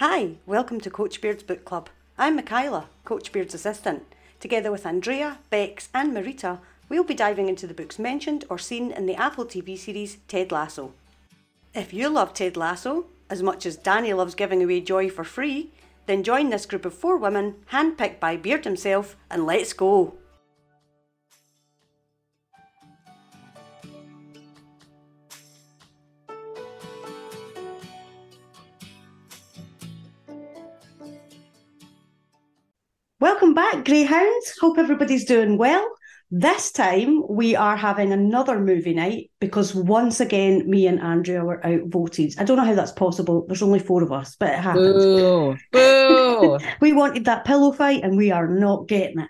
Hi, welcome to Coach Beard's Book Club. I'm Michaela, Coach Beard's assistant. Together with Andrea, Bex, and Marita, we'll be diving into the books mentioned or seen in the Apple TV series Ted Lasso. If you love Ted Lasso as much as Danny loves giving away joy for free, then join this group of four women, handpicked by Beard himself, and let's go! Back, Greyhounds. Hope everybody's doing well. This time we are having another movie night because once again, me and Andrea were outvoted. I don't know how that's possible. There's only four of us, but it happens. Boo! Boo! we wanted that pillow fight and we are not getting it.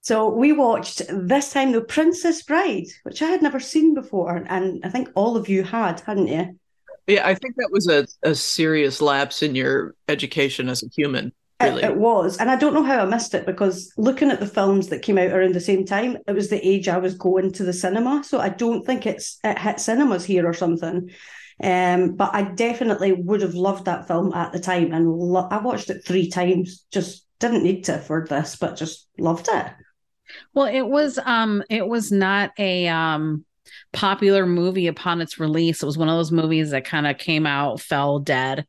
So we watched this time The Princess Bride, which I had never seen before. And I think all of you had, hadn't you? Yeah, I think that was a, a serious lapse in your education as a human. Really. It, it, was. And I don't know how I missed it because looking at the films that came out around the same time, it was the age I was going to the cinema. So I don't think it's it hit cinemas here or something. Um, but I definitely would have loved that film at the time. And lo- I watched it three times. Just didn't need to for this, but just loved it. Well, it was um it was not a um popular movie upon its release. It was one of those movies that kind of came out, fell dead,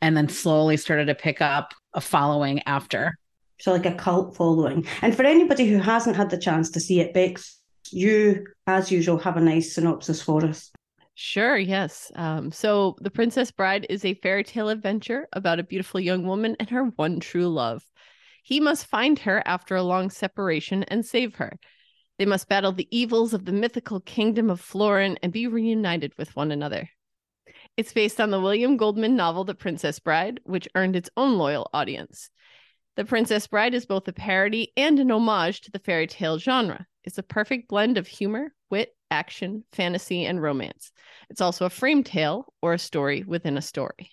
and then slowly started to pick up a following after. So, like a cult following. And for anybody who hasn't had the chance to see it, Bex, you, as usual, have a nice synopsis for us. Sure, yes. Um, so, The Princess Bride is a fairy tale adventure about a beautiful young woman and her one true love. He must find her after a long separation and save her. They must battle the evils of the mythical kingdom of Florin and be reunited with one another. It's based on the William Goldman novel The Princess Bride, which earned its own loyal audience. The Princess Bride is both a parody and an homage to the fairy tale genre. It's a perfect blend of humor, wit, action, fantasy, and romance. It's also a frame tale or a story within a story.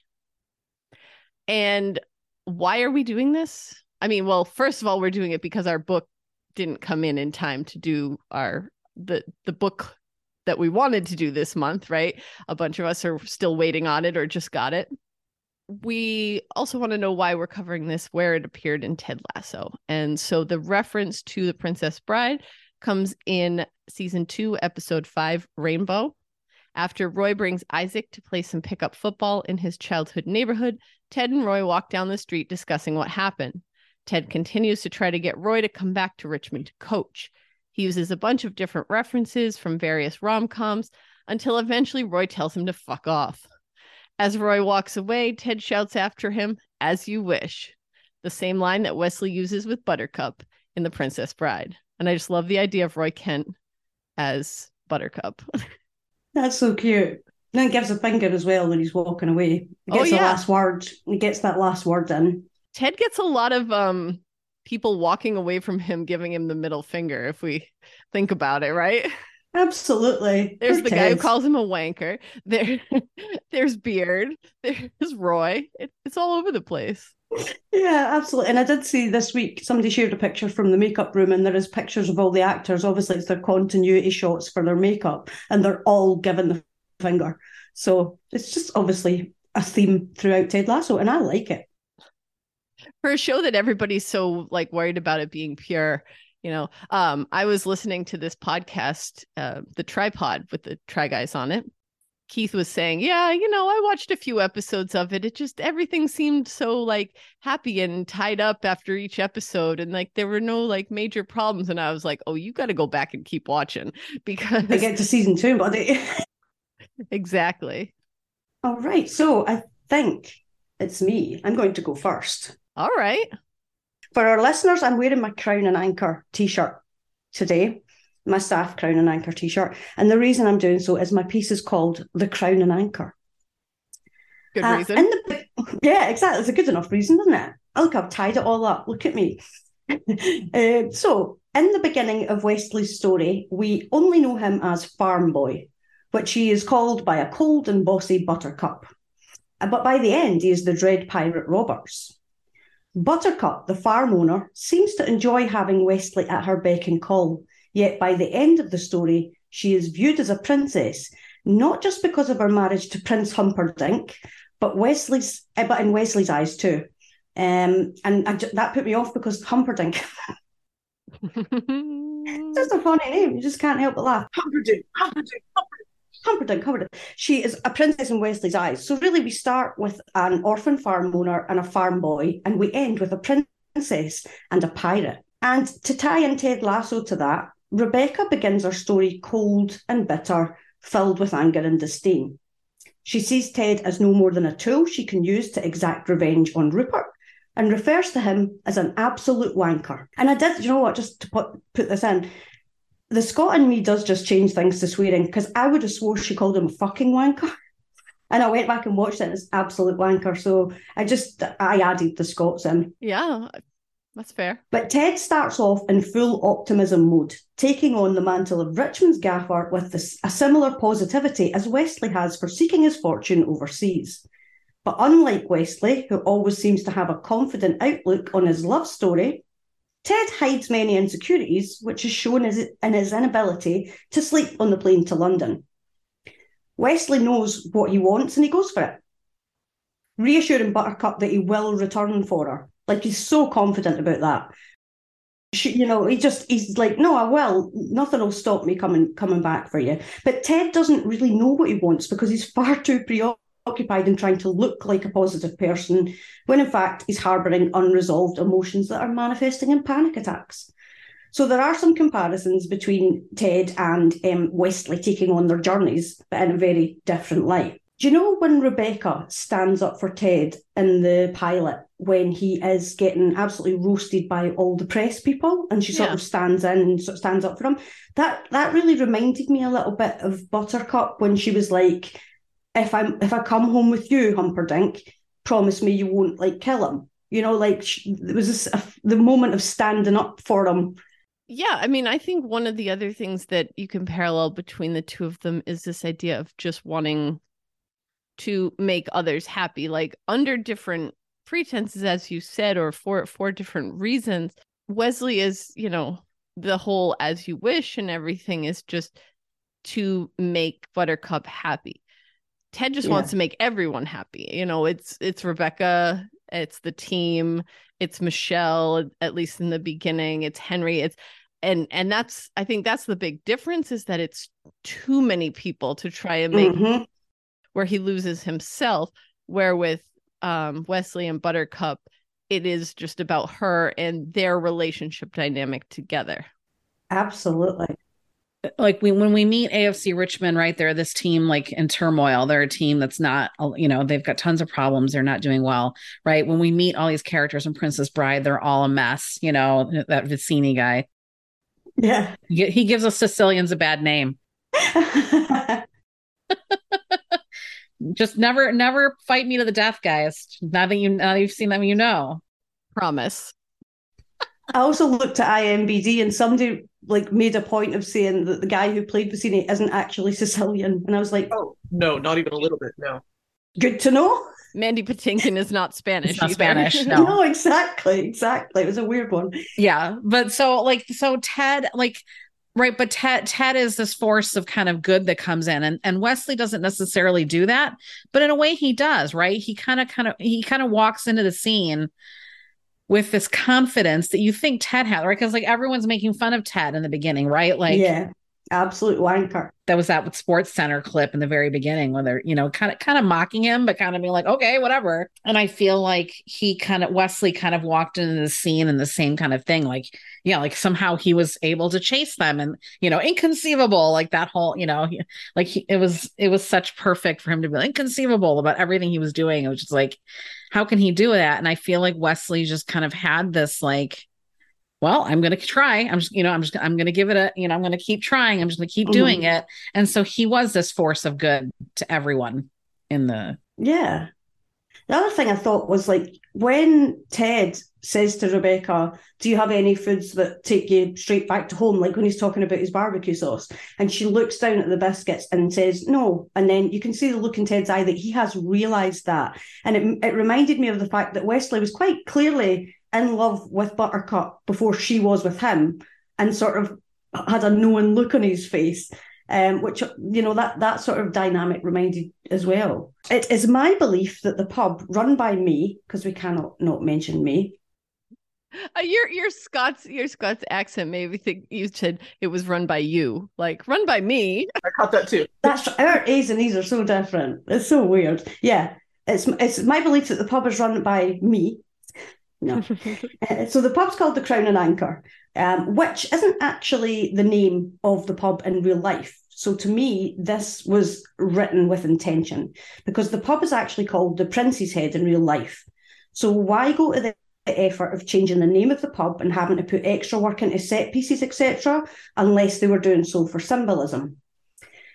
And why are we doing this? I mean, well, first of all, we're doing it because our book didn't come in in time to do our the the book that we wanted to do this month, right? A bunch of us are still waiting on it or just got it. We also want to know why we're covering this, where it appeared in Ted Lasso. And so the reference to the Princess Bride comes in season two, episode five, Rainbow. After Roy brings Isaac to play some pickup football in his childhood neighborhood, Ted and Roy walk down the street discussing what happened. Ted continues to try to get Roy to come back to Richmond to coach. He uses a bunch of different references from various rom coms until eventually Roy tells him to fuck off. As Roy walks away, Ted shouts after him, As you wish, the same line that Westley uses with Buttercup in The Princess Bride. And I just love the idea of Roy Kent as Buttercup. That's so cute. And then gives a finger as well when he's walking away. He oh, gets oh, yeah. the last word. He gets that last word in. Ted gets a lot of um people walking away from him giving him the middle finger if we think about it right? Absolutely. There's the guy who calls him a wanker. There there's beard. There's roy. It, it's all over the place. Yeah absolutely. And i did see this week somebody shared a picture from the makeup room and there is pictures of all the actors. Obviously it's their continuity shots for their makeup and they're all given the finger. So it's just obviously a theme throughout ted lasso and i like it for a show that everybody's so like worried about it being pure you know um i was listening to this podcast uh the tripod with the try guys on it. Keith was saying yeah you know i watched a few episodes of it. It just everything seemed so like happy and tied up after each episode and like there were no like major problems. And i was like oh you got to go back and keep watching because i get to season two buddy. Exactly. All right so i think it's me. I'm going to go first all right. For our listeners, I'm wearing my Crown and Anchor t shirt today, my staff Crown and Anchor t shirt. And the reason I'm doing so is my piece is called The Crown and Anchor. Good uh, reason. The, yeah, exactly. It's a good enough reason, isn't it? Look, I've tied it all up. Look at me. uh, so, in the beginning of Westley's story, we only know him as Farm Boy, which he is called by a cold and bossy Buttercup. Uh, but by the end, he is the dread pirate Roberts. Buttercup, the farm owner, seems to enjoy having Westley at her beck and call, yet by the end of the story, she is viewed as a princess, not just because of her marriage to Prince Humperdinck, but Westley's, eh, but in Westley's eyes too. Um, and I, that put me off because Humperdinck. it's just a funny name. You just can't help but laugh. Humperdinck, Humperdinck, Humperdinck. Humperdinck, Humperdinck. She is a princess in Westley's eyes. So really, we start with an orphan farm owner and a farm boy, and we end with a princess and a pirate. And to tie in Ted Lasso to that, Rebecca begins her story cold and bitter, filled with anger and disdain. She sees Ted as no more than a tool she can use to exact revenge on Rupert and refers to him as an absolute wanker. And I did, you know what, just to put, put this in, the Scot in me does just change things to swearing because I would have swore she called him a fucking wanker. And I went back and watched it, and it's absolute wanker. So I just, I added the Scots in. Yeah, that's fair. But Ted starts off in full optimism mode, taking on the mantle of Richmond's gaffer with this, a similar positivity as Westley has for seeking his fortune overseas. But unlike Westley, who always seems to have a confident outlook on his love story, Ted hides many insecurities, which is shown in his inability to sleep on the plane to London. Westley knows what he wants and he goes for it. Reassuring Buttercup that he will return for her. Like he's so confident about that. She, you know, he just he's like, no, I will. Nothing will stop me coming coming back for you. But Ted doesn't really know what he wants because he's far too preoccupied occupied in trying to look like a positive person, when in fact he's harbouring unresolved emotions that are manifesting in panic attacks. So there are some comparisons between Ted and um, Westley taking on their journeys, but in a very different light. Do you know when Rebecca stands up for Ted in the pilot when he is getting absolutely roasted by all the press people and she sort Yeah. of stands in and sort of stands up for him? That that really reminded me a little bit of Buttercup when she was like, if I'm if I come home with you, Humperdinck, promise me you won't like kill him. You know, like there was this, a, the moment of standing up for him. Yeah, I mean, I think one of the other things that you can parallel between the two of them is this idea of just wanting to make others happy, like under different pretenses, as you said, or for for different reasons. Westley is, you know, the whole as you wish and everything is just to make Buttercup happy. Ted just Yeah. wants to make everyone happy. You know, it's it's Rebecca, it's the team, it's Michelle, at least in the beginning, it's Henry, it's and and that's I think that's the big difference is that it's too many people to try and make Mhm. where he loses himself. Where with um, Westley and Buttercup, it is just about her and their relationship dynamic together. Absolutely. Like we when we meet AFC Richmond, right? They're this team like in turmoil. They're a team that's not, uh, you know, they've got tons of problems. They're not doing well, right? When we meet all these characters in Princess Bride, they're all a mess. You know, that Vizzini guy. Yeah. He, he gives us Sicilians a bad name. Just never, never fight me to the death, guys. Now that you, now that you've seen them, you know. Promise. I also looked at IMBD and somebody like made a point of saying that the guy who played Vizzini isn't actually Sicilian, and I was like, Oh no, not even a little bit. No. good to know. Mandy Patinkin is not Spanish. It's not. Spanish, no. No, exactly, exactly. It was a weird one. yeah but so like so ted like right but ted ted is this force of kind of good that comes in and and westley doesn't necessarily do that but in a way he does right he kind of kind of he kind of walks into the scene with this confidence that you think ted had right? Because like everyone's making fun of ted in the beginning right? Like yeah, absolute wanker. that was that with sports center clip in the very beginning where they're you know kind of kind of mocking him but kind of being like okay whatever. And i feel like he kind of westley kind of walked into the scene and the same kind of thing. Like yeah like somehow he was able to chase them and you know inconceivable like that whole you know like he, it was it was such perfect for him to be like, inconceivable about everything he was doing. It was just like how can he do that? And i feel like westley just kind of had this like well i'm going to try i'm just you know i'm just i'm going to give it a you know i'm going to keep trying i'm just going to keep doing mm-hmm. it and so he was this force of good to everyone in the Yeah. The other thing I thought was like when Ted says to Rebecca, Do you have any foods that take you straight back to home? Like when he's talking about his barbecue sauce. And she looks down at the biscuits and says, No. And then you can see the look in Ted's eye that he has realised that. And it, it reminded me of the fact that Westley was quite clearly in love with Buttercup before she was with him and sort of had a knowing look on his face. um, which you know that that sort of dynamic reminded as well. It is my belief that the pub run by me, because we cannot not mention me. Uh, your your Scots your Scots accent made me think you said it was run by you, like run by me. I caught that too. That's our A's and E's are so different. It's so weird. Yeah, it's it's my belief that the pub is run by me. No, Uh, so the pub's called the Crown and Anchor, um, which isn't actually the name of the pub in real life. So to me, this was written with intention because the pub is actually called the Prince's Head in real life. So why go to the effort of changing the name of the pub and having to put extra work into set pieces, etc., unless they were doing so for symbolism?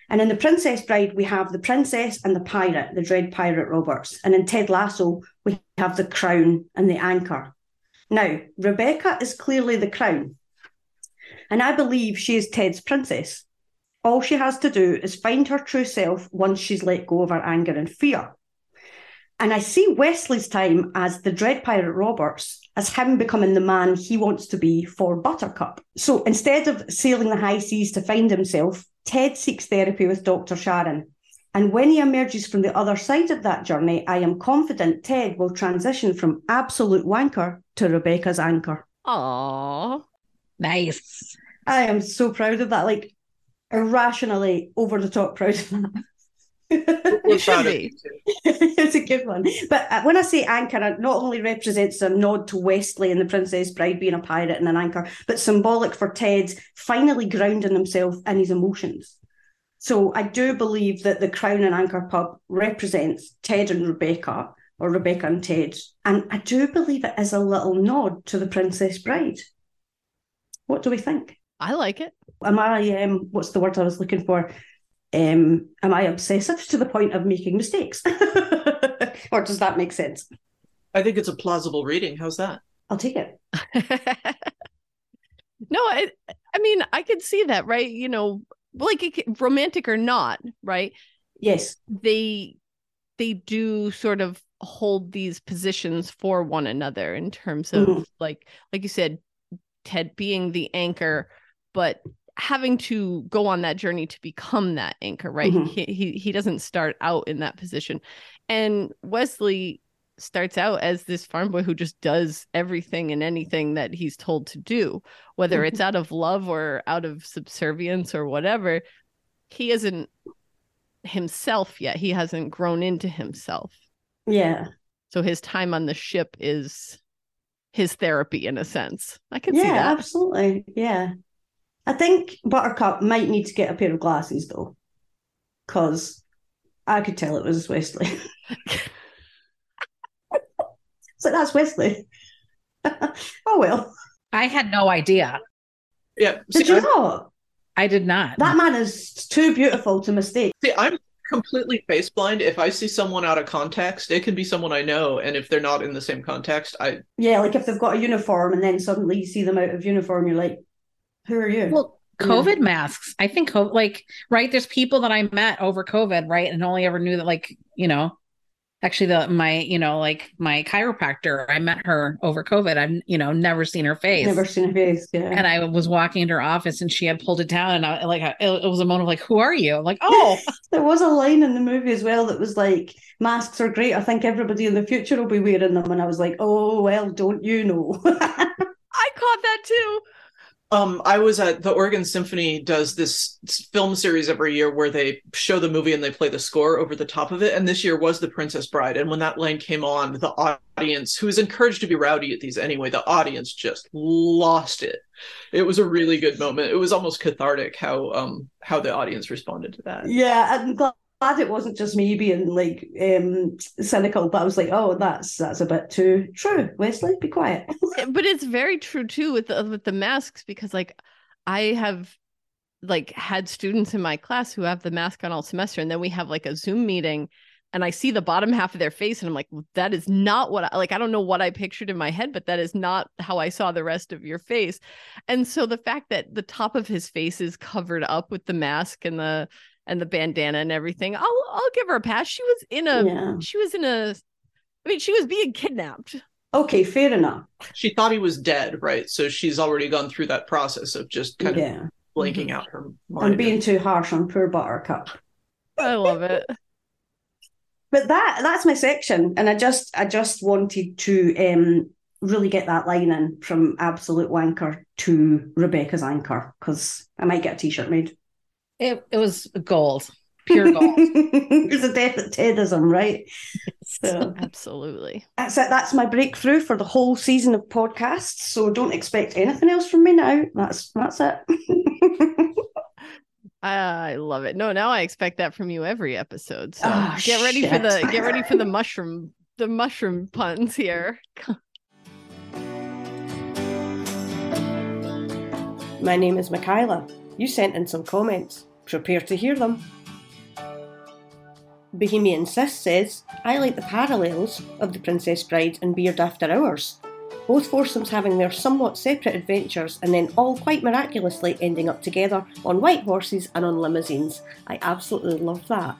And in The Princess Bride, we have the princess and the pirate, the Dread Pirate Roberts. And in Ted Lasso, we have the crown and the anchor. Now, Rebecca is clearly the crown. And I believe she is Ted's princess. All she has to do is find her true self once she's let go of her anger and fear. And I see Westley's time as the Dread Pirate Roberts as him becoming the man he wants to be for Buttercup. So instead of sailing the high seas to find himself, Ted seeks therapy with Dr. Sharon. And when he emerges from the other side of that journey, I am confident Ted will transition from absolute wanker to Rebecca's anchor. Aww. Nice. I am so proud of that, like irrationally over the top proud of that. You should be. it's a good one. But uh, when I say anchor, it not only represents a nod to Westley and the Princess Bride being a pirate and an anchor, but symbolic for Ted finally grounding himself in his emotions. So I do believe that the Crown and Anchor pub represents Ted and Rebecca, or Rebecca and Ted. And I do believe it is a little nod to the Princess Bride. What do we think? I like it. Am I, um, what's the word I was looking for? Um, am I obsessive to the point of making mistakes? or does that make sense? I think it's a plausible reading. How's that? I'll take it. no, I I mean I could see that, right? You know, like romantic or not, right? Yes. They they do sort of hold these positions for one another in terms of Mhm. like like you said, Ted being the anchor, but having to go on that journey to become that anchor, right? Mhm. He, he he doesn't start out in that position. And Westley starts out as this farm boy who just does everything and anything that he's told to do, whether it's out of love or out of subservience or whatever. He isn't himself yet. He hasn't grown into himself. Yeah. So his time on the ship is his therapy in a sense. I can see Yeah, that. absolutely. Yeah. I think Buttercup might need to get a pair of glasses though, because I could tell it was Westley. so that's Westley. oh well. I had no idea. Yeah. Did you I- not? I did not. That man is too beautiful to mistake. See, I'm completely face blind. If I see someone out of context, it can be someone I know, and if they're not in the same context, I Yeah, like if they've got a uniform and then suddenly you see them out of uniform, you're like, who are you? Well, Yeah. COVID masks. I think, like, right, there's people that I met over COVID, right, and only ever knew that, like, you know, actually, the my, you know, like my chiropractor, I met her over COVID. I've, you know, never seen her face. Never seen her face. Yeah. And I was walking into her office, and she had pulled it down, and I like, it, it was a moment of like, "Who are you?" I'm like, "Oh, There was a line in the movie as well that was like, masks are great. I think everybody in the future will be wearing them. And I was like, oh, well, don't you know? I caught that too. Um, I was at the Oregon Symphony does this film series every year where they show the movie and they play the score over the top of it. And this year was The Princess Bride. And when that line came on, the audience, who is encouraged to be rowdy at these anyway, the audience just lost it. It was a really good moment. It was almost cathartic how um how the audience responded to that. yeah, I'm glad. Glad it wasn't just me being like um cynical, but I was like, oh, that's that's a bit too true. Westley, be quiet. but it's very true too with the with the masks because like I have like had students in my class who have the mask on all semester and then we have like a Zoom meeting and I see the bottom half of their face and I'm like "Well, that is not what I like I don't know what I pictured in my head but that is not how I saw the rest of your face. And so the fact that the top of his face is covered up with the mask and the and the bandana and everything I'll I'll give her a pass. She was in a yeah. she was in a I mean she was being kidnapped. Okay, fair enough. She thought he was dead, right? So she's already gone through that process of just kind of Yeah. blanking out her mind. I'm being too harsh on poor Buttercup. I love it. But that that's my section, and I just I just wanted to um really get that line in from absolute wanker to Rebecca's anchor because I might get a t-shirt made. It it was gold, pure gold. it's a definite Tedism, right? So Absolutely. that's it. That's my breakthrough for the whole season of podcasts. So don't expect anything else from me now. That's that's it. I love it. No, now I expect that from you every episode. So Oh, get ready for the get ready for the mushroom the mushroom puns here. My name is Michaela. You sent in some comments. Prepare to hear them. Bohemian Sis says, I like the parallels of The Princess Bride and Beard After Hours. Both foursomes having their somewhat separate adventures and then all quite miraculously ending up together on white horses and on limousines. I absolutely love that.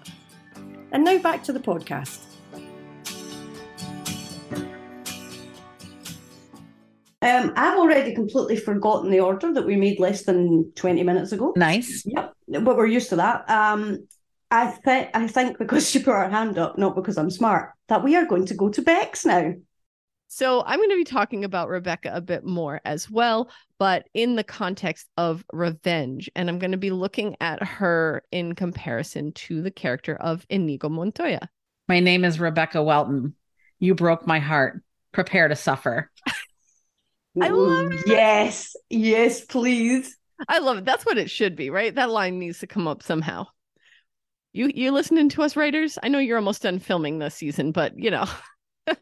And now back to the podcast. Um, I've already completely forgotten the order that we made less than 20 minutes ago. nice. Yep, but we're used to that. Um, I think I think because she put her hand up, not because I'm smart, that we are going to go to Bex now. So I'm going to be talking about Rebecca a bit more as well, but in the context of revenge. And I'm going to be looking at her in comparison to the character of Inigo Montoya. My name is Rebecca Welton. You broke my heart. Prepare to suffer. I love Ooh, Yes, yes, please. I love it. That's what it should be, right? That line needs to come up somehow. You you listening to us writers? I know you're almost done filming this season, but you know,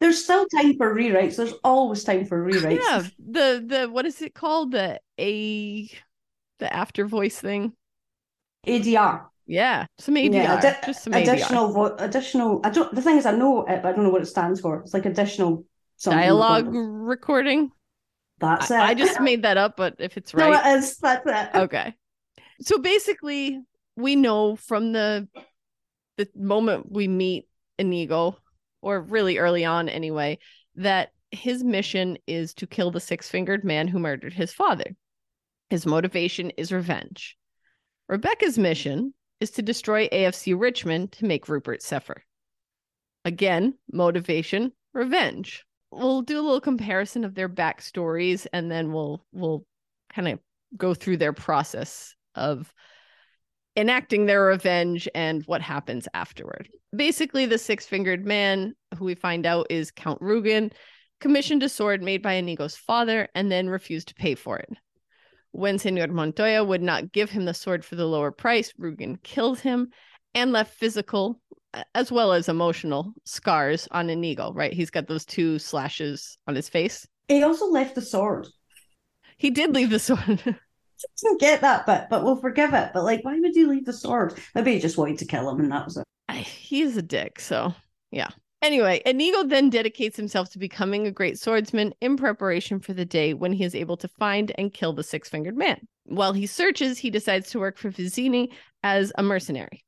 There's still time for rewrites. There's always time for rewrites. yeah, the the what is it called? The a the after voice thing. ADR. Yeah, some ADR. Yeah, addi- just some ADR. additional, vo- additional. I don't. The thing is, I know it, but I don't know what it stands for. It's like additional. Dialogue recording. That's it. I, I just made that up, but if it's No, right, it is. That's it. okay. So basically, we know from the the moment we meet Inigo, or really early on anyway, that his mission is to kill the six-fingered man who murdered his father. His motivation is revenge. Rebecca's mission is to destroy AFC Richmond to make Rupert suffer. Again, motivation, revenge. We'll do a little comparison of their backstories and then we'll we'll kind of go through their process of enacting their revenge and what happens afterward. Basically, the six fingered man, who we find out is Count Rugen, commissioned a sword made by Inigo's father and then refused to pay for it. When Senor Montoya would not give him the sword for the lower price, Rugen killed him and left physical as well as emotional scars on Inigo, right? He's got those two slashes on his face. He also left the sword. He did leave the sword. Doesn't get that bit, but we'll forgive it. But like, why would you leave the sword? Maybe he just wanted to kill him, and that was it. He's a dick. So, yeah. Anyway, Inigo then dedicates himself to becoming a great swordsman in preparation for the day when he is able to find and kill the six fingered man. While he searches, he decides to work for Vizzini as a mercenary.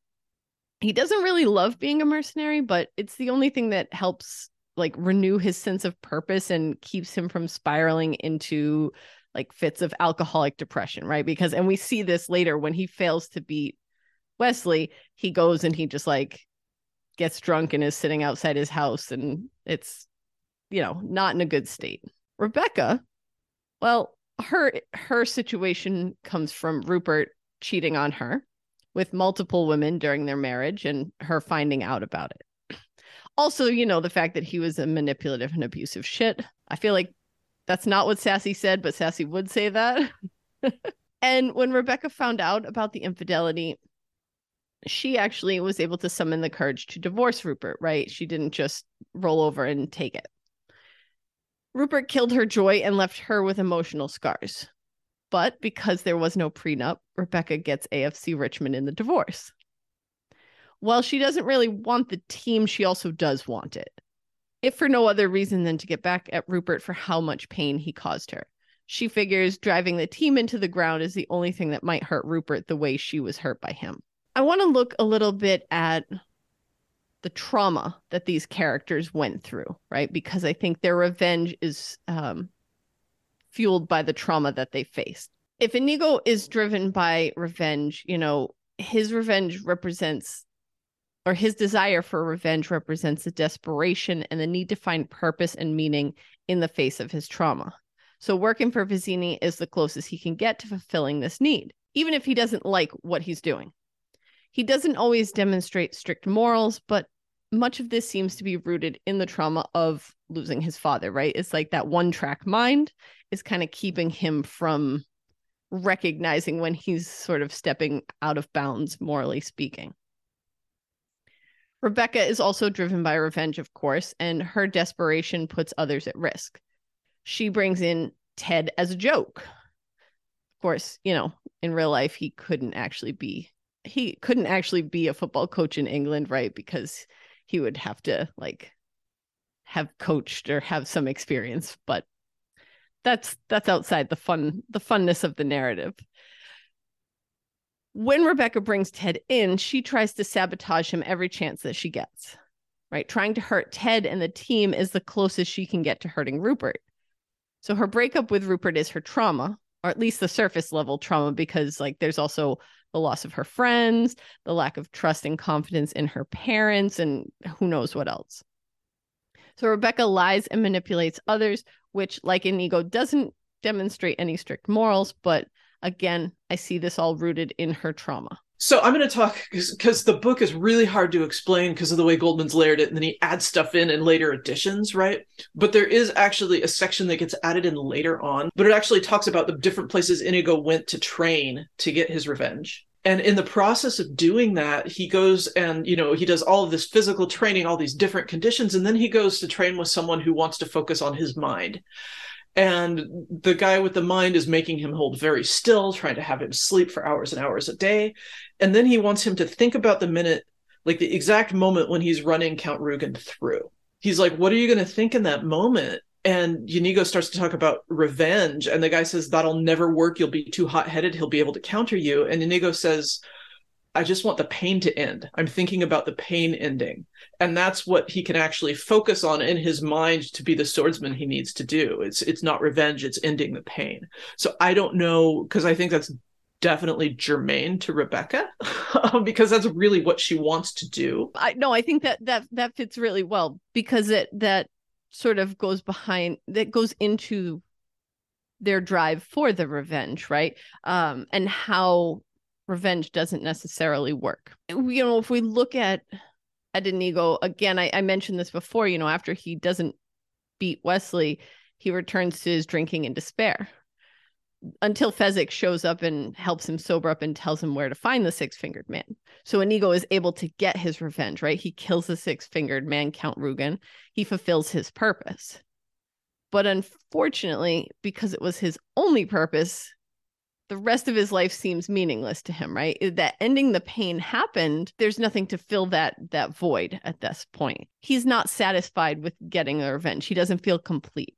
He doesn't really love being a mercenary, but it's the only thing that helps like renew his sense of purpose and keeps him from spiraling into like fits of alcoholic depression, right? Because and we see this later when he fails to beat Westley, he goes and he just like gets drunk and is sitting outside his house and it's you know not in a good state rebecca well her her situation comes from rupert cheating on her with multiple women during their marriage and her finding out about it also you know the fact that he was a manipulative and abusive shit i feel like that's not what sassy said but sassy would say that and when rebecca found out about the infidelity she actually was able to summon the courage to divorce Rupert, right? She didn't just roll over and take it. Rupert killed her joy and left her with emotional scars. But because there was no prenup, Rebecca gets AFC Richmond in the divorce. While she doesn't really want the team, she also does want it. If for no other reason than to get back at Rupert for how much pain he caused her. She figures driving the team into the ground is the only thing that might hurt Rupert the way she was hurt by him. I want to look a little bit at the trauma that these characters went through, right? Because I think their revenge is um, fueled by the trauma that they faced. if Inigo is driven by revenge, you know, his revenge represents or his desire for revenge represents the desperation and the need to find purpose and meaning in the face of his trauma. So working for Vizzini is the closest he can get to fulfilling this need, even if he doesn't like what he's doing. He doesn't always demonstrate strict morals, but much of this seems to be rooted in the trauma of losing his father, right? It's like that one track mind is kind of keeping him from recognizing when he's sort of stepping out of bounds, morally speaking. Rebecca is also driven by revenge, of course, and her desperation puts others at risk. She brings in Ted as a joke. Of course, you know, in real life, he couldn't actually be he couldn't actually be a football coach in England, right? Because he would have to like have coached or have some experience, but that's that's outside the fun the funness of the narrative. When rebecca brings ted in she tries to sabotage him every chance that she gets right? Trying to hurt ted and the team is the closest she can get to hurting rupert. So her breakup with rupert is her trauma or at least the surface level trauma because like there's also the loss of her friends the lack of trust and confidence in her parents and who knows what else. So rebecca lies and manipulates others which, like Inigo, doesn't demonstrate any strict morals, but again, I see this all rooted in her trauma. So I'm going to talk because the book is really hard to explain because of the way Goldman's layered it, and then he adds stuff in in later editions, right? But there is actually a section that gets added in later on, but it actually talks about the different places Inigo went to train to get his revenge. And in the process of doing that, he goes and, you know, he does all of this physical training, all these different conditions, and then he goes to train with someone who wants to focus on his mind. And the guy with the mind is making him hold very still, trying to have him sleep for hours and hours a day. And then he wants him to think about the minute, like the exact moment when he's running Count Rugen through. He's like, What are you going to think in that moment? And Inigo starts to talk about revenge, and the guy says that'll never work. You'll be too hot headed. He'll be able to counter you. And Inigo says, I just want the pain to end. I'm thinking about the pain ending. And that's what he can actually focus on in his mind to be the swordsman he needs to do. It's it's not revenge, it's ending the pain. So I don't know, because I think that's definitely germane to Rebecca because that's really what she wants to do. I no, I think that that that fits really well because it that sort of goes behind that goes into their drive for the revenge, right? Um, and how revenge doesn't necessarily work. You know, if we look at Inigo again, I, I mentioned this before. You know, after he doesn't beat Westley, he returns to his drinking and despair, until Fezzik shows up and helps him sober up and tells him where to find the six fingered man. So Inigo is able to get his revenge, right? He kills the six fingered man, Count Rugen. He fulfills his purpose. But unfortunately, because it was his only purpose, the rest of his life seems meaningless to him, right? That ending the pain happened, there's nothing to fill that that void at this point. He's not satisfied with getting the revenge. He doesn't feel complete.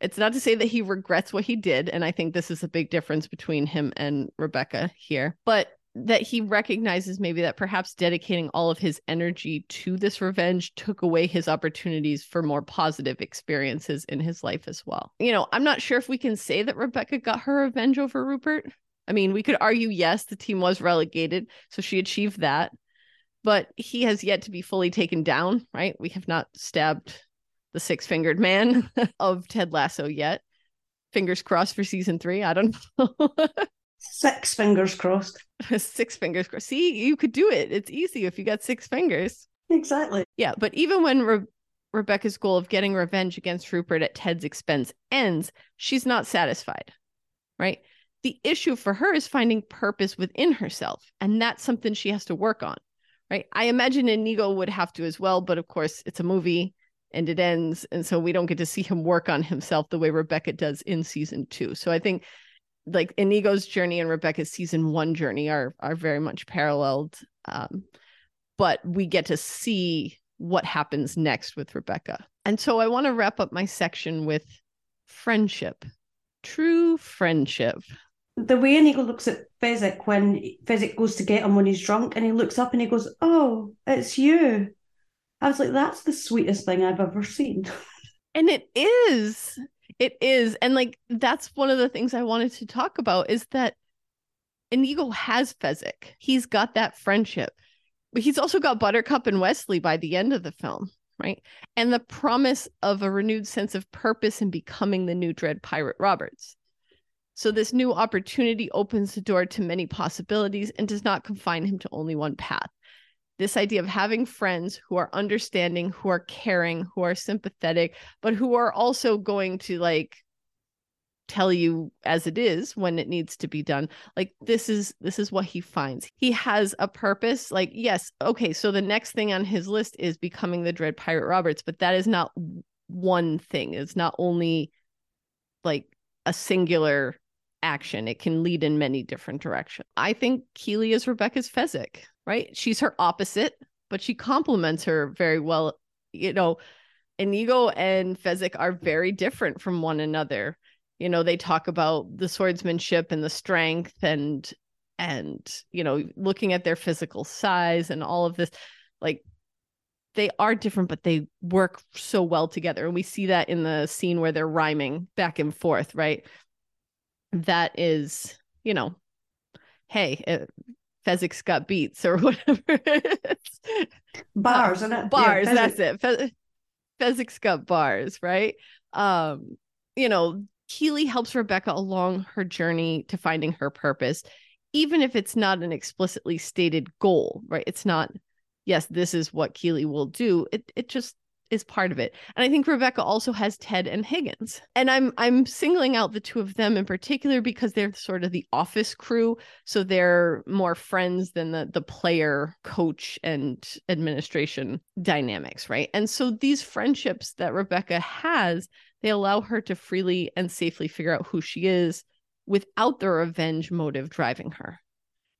It's not to say that he regrets what he did. And I think this is a big difference between him and Rebecca here, but that he recognizes maybe that perhaps dedicating all of his energy to this revenge took away his opportunities for more positive experiences in his life as well. You know, I'm not sure if we can say that Rebecca got her revenge over Rupert. I mean, we could argue, yes, the team was relegated, so she achieved that, but he has yet to be fully taken down, right? We have not stabbed the six fingered man of Ted Lasso yet. Fingers crossed for season three. I don't know. six fingers crossed. six fingers crossed. See, you could do it. It's easy if you got six fingers. Exactly. Yeah. But even when Re- Rebecca's goal of getting revenge against Rupert at Ted's expense ends, she's not satisfied, right? The issue for her is finding purpose within herself. And that's something she has to work on, right? I imagine Inigo would have to as well. But of course, it's a movie and it ends and so we don't get to see him work on himself the way rebecca does in season two. So i think like inigo's journey and rebecca's season one journey are are very much paralleled um, but we get to see what happens next with rebecca. And so i want to wrap up my section with friendship true friendship. The way Inigo looks at Fezzik when Fezzik goes to get him when he's drunk and he looks up and he goes, Oh, it's you. I was like, that's the sweetest thing I've ever seen. And it is. It is. And like that's one of the things I wanted to talk about is that Inigo has Fezzik. He's got that friendship. But he's also got Buttercup and Westley by the end of the film, right? And the promise of a renewed sense of purpose in becoming the new Dread Pirate Roberts. So this new opportunity opens the door to many possibilities and does not confine him to only one path. This idea of having friends who are understanding, who are caring, who are sympathetic, but who are also going to like tell you as it is when it needs to be done. Like this is this is what he finds. He has a purpose. Like yes okay so the next thing on his list is becoming the dread pirate roberts but that is not one thing. It's not only like a singular action. It can lead in many different directions. I think keeley is rebecca's fezzik right? She's her opposite but she complements her very well. You know inigo and fezzik are very different from one another. You know they talk about the swordsmanship and the strength and and you know looking at their physical size and all of this. Like they are different but they work so well together. And we see that in the scene where they're rhyming back and forth right that is you know hey Fezzik's got beats or whatever bars uh, it? bars yeah, that's it Fe- Fezzik's got bars right um you know Keeley helps Rebecca along her journey to finding her purpose, even if it's not an explicitly stated goal, right? It's not, yes, this is what Keeley will do. It it just is part of it. And I think Rebecca also has Ted and Higgins. And I'm I'm singling out the two of them in particular because they're sort of the office crew, so they're more friends than the the player, coach and administration dynamics, right? And so these friendships that Rebecca has they allow her to freely and safely figure out who she is without the revenge motive driving her.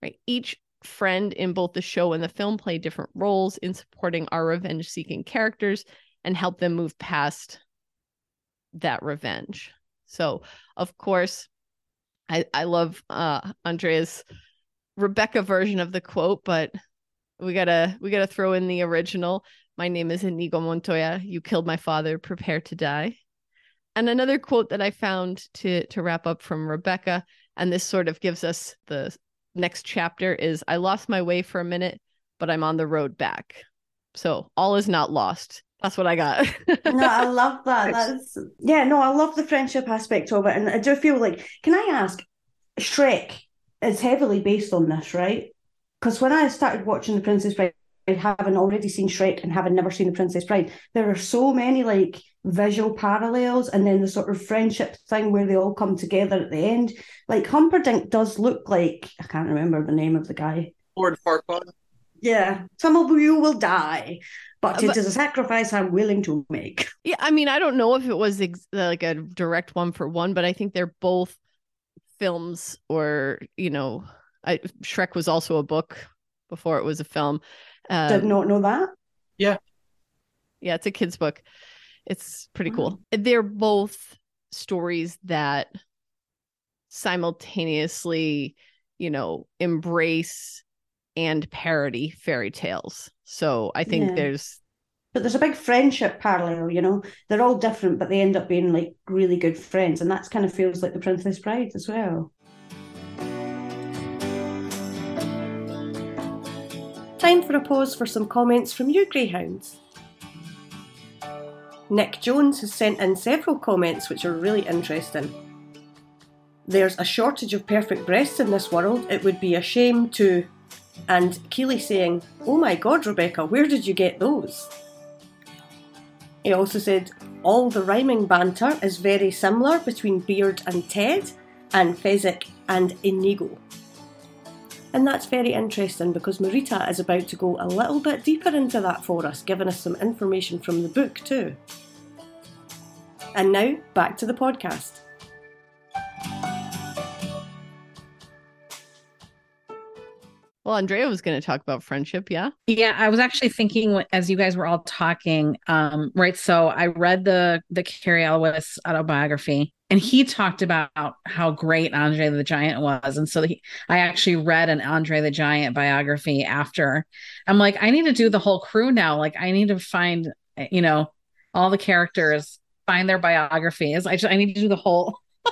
Right? Each friend in both the show and the film play different roles in supporting our revenge seeking characters and help them move past that revenge. So, of course, I I love uh Andrea's Rebecca version of the quote, but we gotta we gotta throw in the original. My name is Inigo Montoya. You killed my father. Prepare to die. And another quote that I found to to wrap up from Rebecca, and this sort of gives us the next chapter is I lost my way for a minute, but I'm on the road back. So all is not lost. That's what I got. no, I love that. That's yeah, no, I love the friendship aspect of it. And I do feel like, can I ask, Shrek is heavily based on this, right? Because when I started watching The Princess Bride, having already seen Shrek and having never seen The Princess Bride, there are so many like visual parallels and then the sort of friendship thing where they all come together at the end. Like Humperdinck does look like I can't remember the name of the guy. Lord Farquaad. Yeah, some of you will die, but, but it is a sacrifice I'm willing to make. Yeah, I mean, I don't know if it was ex- like a direct one for one, but I think they're both films, or you know, I, Shrek was also a book before it was a film. Um, Did not know that. Yeah, yeah, it's a kid's book. It's pretty cool. They're both stories that simultaneously, you know, embrace and parody fairy tales. So I think yeah. there's but there's a big friendship parallel, you know. They're all different, but they end up being like really good friends, and that's kind of feels like the Princess Bride as well. Time for a pause for some comments from you, Greyhounds. Nick Jones has sent in several comments which are really interesting. There's a shortage of perfect breasts in this world. It would be a shame to. And Keeley saying, Oh my god, Rebecca, where did you get those? He also said, All the rhyming banter is very similar between Beard and Ted, and Fezzik and Inigo. And that's very interesting because Marita is about to go a little bit deeper into that for us, giving us some information from the book too. And now, back to the podcast. Well, Andrea was going to talk about friendship, yeah. Yeah, I was actually thinking as you guys were all talking, um, right? So I read the the Cary Elwes autobiography, and he talked about how great Andre the Giant was, and so he, I actually read an Andre the Giant biography after. I'm like, I need to do the whole crew now. Like, I need to find, you know, all the characters find their biographies. I just, I need to do the whole.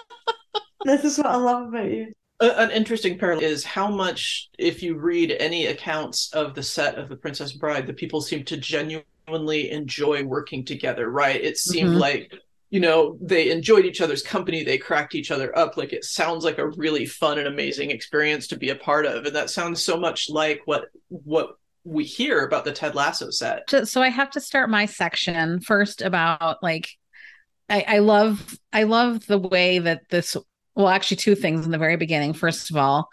This is what I love about you. An interesting parallel is how much, if you read any accounts of the set of The Princess Bride, the people seem to genuinely enjoy working together, right? It seemed Mhm. like, you know, they enjoyed each other's company, they cracked each other up. Like it sounds like a really fun and amazing experience to be a part of. And that sounds so much like what what we hear about the Ted Lasso set. So- So I have to start my section first about like, I, I love, I love the way that this. Well, actually, two things in the very beginning. First of all,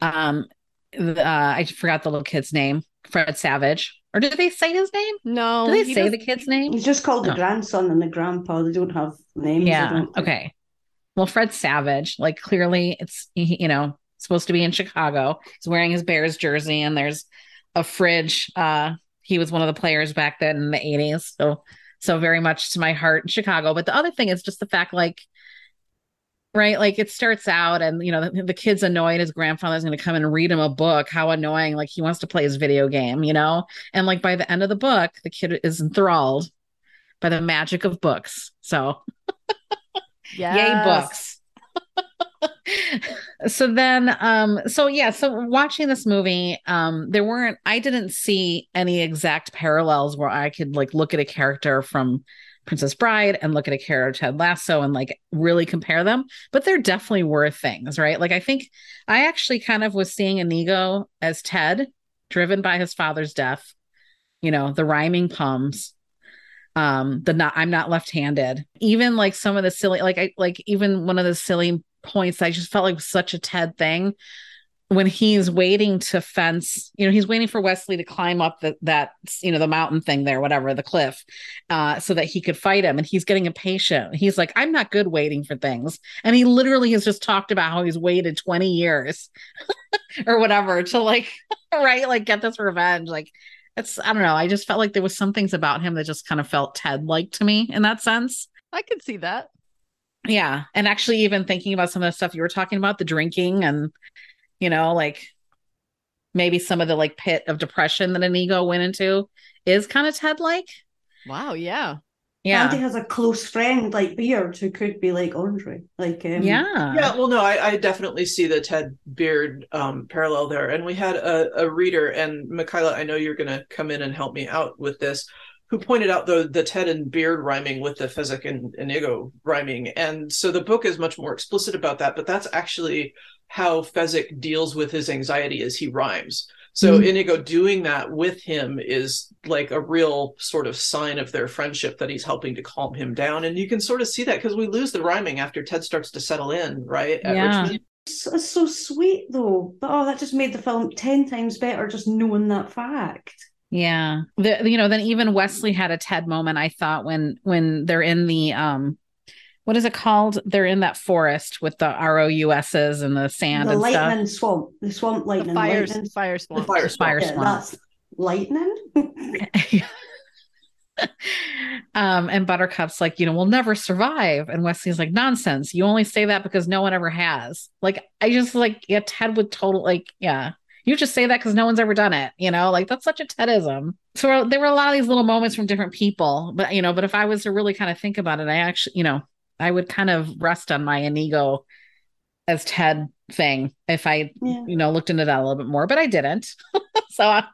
um, the, uh, I forgot the little kid's name, Fred Savage, or did they say his name? No, Did they say the kid's name? He's just called No. the grandson and the grandpa. They don't have names. Yeah. Okay. Well, Fred Savage, like clearly it's you know supposed to be in Chicago. He's wearing his Bears jersey, and there's a fridge. Uh, he was one of the players back then in the '80s, so so very much to my heart in Chicago. But the other thing is just the fact, like, right, like it starts out, and you know the, the kid's annoyed his grandfather's going to come and read him a book. How annoying! Like he wants to play his video game, you know. And like by the end of the book, the kid is enthralled by the magic of books. So Yes. yay books so then um so yeah so watching this movie um there weren't i didn't see any exact parallels where i could like look at a character from princess bride and look at a character ted lasso and like really compare them but there definitely were things right? Like i think i actually kind of was seeing inigo as ted driven by his father's death you know the rhyming poems um the not i'm not left-handed. Even like some of the silly like i like even one of the silly points i just felt like such a ted thing when he's waiting to fence you know he's waiting for westley to climb up the, that you know the mountain thing there whatever the cliff uh so that he could fight him. And he's getting impatient. He's like i'm not good waiting for things. And he literally has just talked about how he's waited 20 years or whatever to like right like get this revenge. Like it's i don't know. I just felt like there was some things about him that just kind of felt ted like to me in that sense. I could see that. yeah. And actually even thinking about some of the stuff you were talking about the drinking and you know like maybe some of the like pit of depression that inigo went into is kind of ted like Wow. Yeah. yeah Andy has a close friend like Beard who could be like Andre. Like um, yeah Yeah, well, no, I, I definitely see the Ted Beard um, parallel there. And we had a, a reader, and Michaela, I know you're going to come in and help me out with this, who pointed out the the Ted and Beard rhyming with the Fezzik and Inigo rhyming. And so the book is much more explicit about that, but that's actually how Fezzik deals with his anxiety as he rhymes. So Mm. Inigo doing that with him is like a real sort of sign of their friendship that he's helping to calm him down. And you can sort of see that because we lose the rhyming after Ted starts to settle in, right? At Yeah. Richmond. It's, it's so sweet though. But oh, that just made the film ten times better just knowing that fact. Yeah. The, you know, then even Westley had a TED moment, I thought, when when they're in the um what is it called? They're in that forest with the ROUSs and the sand the and stuff. lightning swamp, the swamp The lightning, fire, lightning. fire The swamp. fire swamp. Fire Yeah, swamp. that's lightning. um, and Buttercup's like, you know, we'll never survive. And Westley's like, nonsense. You only say that because no one ever has. Like, I just like, yeah, Ted would total, like, yeah. You just say that because no one's ever done it, you know, like that's such a Tedism. So there were a lot of these little moments from different people, but you know, but if I was to really kind of think about it, I actually, you know, I would kind of rest on my Inigo as Ted thing if I, Yeah. you know, looked into that a little bit more, but I didn't. so I,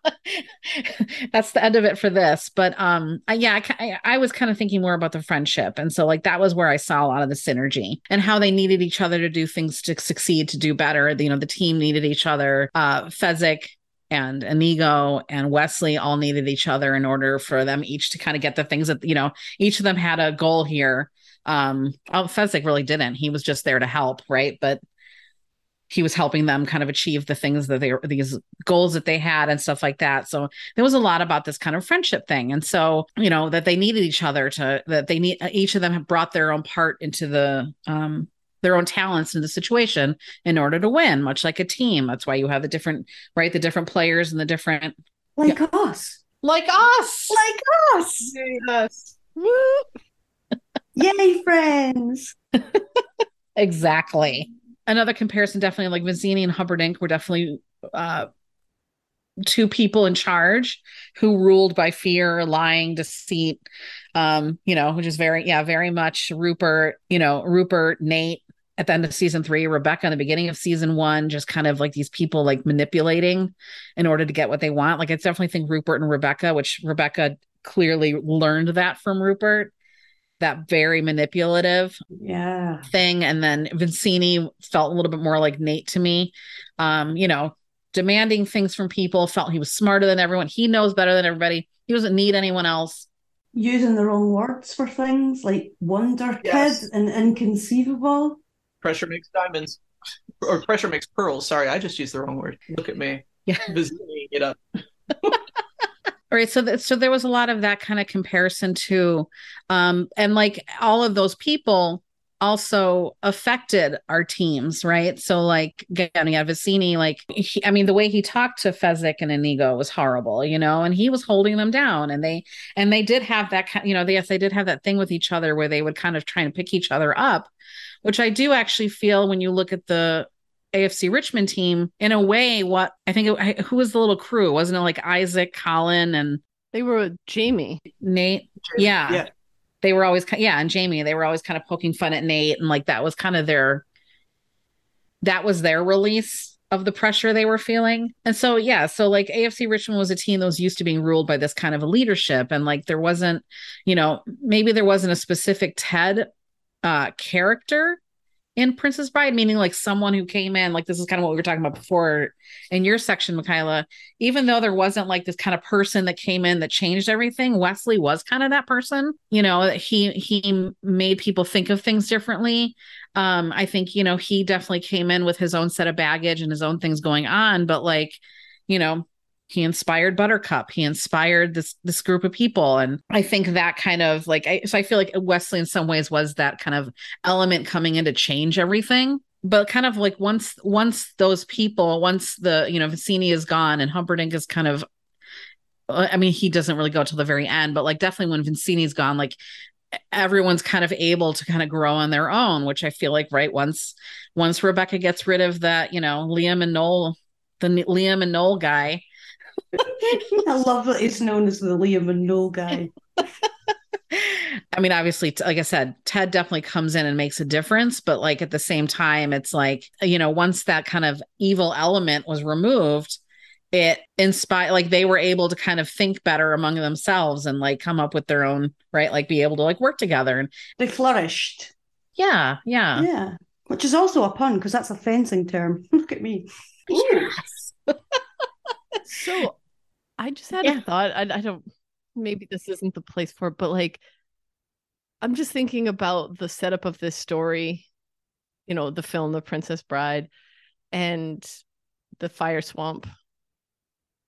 that's the end of it for this. But um, I, yeah, I, I, I was kind of thinking more about the friendship, and so like that was where I saw a lot of the synergy and how they needed each other to do things to succeed, to do better. You know, the team needed each other. Uh, Fezzik and Inigo and Westley all needed each other in order for them each to kind of get the things that you know each of them had a goal here. Um, oh, Fezzik really didn't. He was just there to help, right? But he was helping them kind of achieve the things that they were these goals that they had and stuff like that. So there was a lot about this kind of friendship thing. And so, you know, that they needed each other to that they need each of them have brought their own part into the um their own talents in the situation in order to win, much like a team. That's why you have the different right, the different players and the different Like us. like us. Like us. Yes. Woo! Yay, friends. Exactly. Another comparison, definitely like Vizzini and Humperdinck were definitely uh two people in charge who ruled by fear, lying, deceit. Um, you know, which is very, yeah, very much Rupert, you know, Rupert, Nate at the end of season three, Rebecca in the beginning of season one, just kind of like these people like manipulating in order to get what they want. Like I definitely think Rupert and Rebecca, which Rebecca clearly learned that from Rupert, that very manipulative Yeah. thing. And then Vizzini felt a little bit more like Nate to me. Um, you know, demanding things from people, felt he was smarter than everyone. He knows better than everybody. He doesn't need anyone else. Using the wrong words for things like wonder Yes. kid and inconceivable. Pressure makes diamonds, or pressure makes pearls. Sorry, I just used the wrong word. Look at me, Yeah. Vizzini it up. All right, so th- so there was a lot of that kind of comparison too, um, and like all of those people also affected our teams, right? So like again, yeah, Vizzini, like he, I mean, the way he talked to Fezzik and Inigo was horrible, you know, and he was holding them down, and they and they did have that kind, you know, they, yes, they did have that thing with each other where they would kind of try and pick each other up, which I do actually feel when you look at the AFC Richmond team in a way what I think it, who was the little crew? Wasn't it like Isaac Colin and They were with Jamie. Nate? Yeah. Yeah. they were always ki- yeah and Jamie they were always kind of poking fun at Nate and like that was kind of their that was their release of the pressure they were feeling. And so yeah so like AFC Richmond was a team that was used to being ruled by this kind of a leadership and like there wasn't you know maybe there wasn't a specific Ted uh character in Princess Bride, meaning like someone who came in, like this is kind of what we were talking about before in your section, Michaela. Even though there wasn't like this kind of person that came in that changed everything, Westley was kind of that person. You know, he he made people think of things differently. Um, I think you know he definitely came in with his own set of baggage and his own things going on, but like, you know, he inspired buttercup. He inspired this this group of people. And i think that kind of like I, so i feel like westley in some ways was that kind of element coming in to change everything. But kind of like once once those people once the you know Vizzini is gone and Humperdinck is kind of I mean he doesn't really go till the very end but like definitely when Vizzini's gone like everyone's kind of able to kind of grow on their own which I feel like right once once Rebecca gets rid of that you know Liam and Noel the Liam and Noel guy I love that it's known as the Liam and Noel guy. I mean, obviously, like I said, Ted definitely comes in and makes a difference, but like at the same time, it's like, you know, once that kind of evil element was removed, it inspired, like they were able to kind of think better among themselves and like come up with their own, right? Like be able to like work together. And They flourished. yeah, yeah. Yeah. Which is also a pun because that's a fencing term. Look at me. So I just had Yeah. a thought. I, I don't, maybe this isn't the place for it, but like, I'm just thinking about the setup of this story, you know, the film, The Princess Bride, and the fire swamp,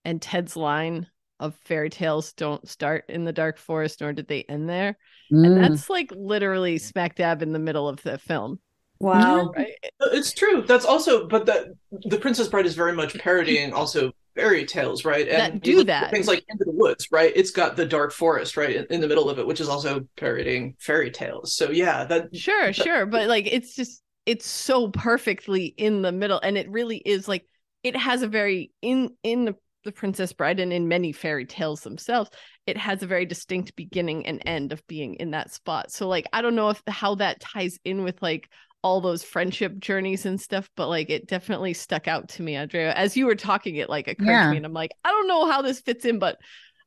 and Ted's line of fairy tales don't start in the dark forest, nor did they end there. And Mm. that's like literally smack dab in the middle of the film, Wow. right? It's true. That's also, but the the Princess Bride is very much parodying also fairy tales, right? That do that. things like Into the Woods, right? It's got the dark forest, right, in, in the middle of it, which is also parodying fairy tales. So yeah, that Sure, sure, but like it's just it's so perfectly in the middle and it really is like it has a very in in the, the Princess Bride and in many fairy tales themselves, it has a very distinct beginning and end of being in that spot. So like I don't know if how that ties in with like all those friendship journeys and stuff, but like it definitely stuck out to me, Andrea. As you were talking, it like occurred Yeah. to me, and I'm like, I don't know how this fits in, but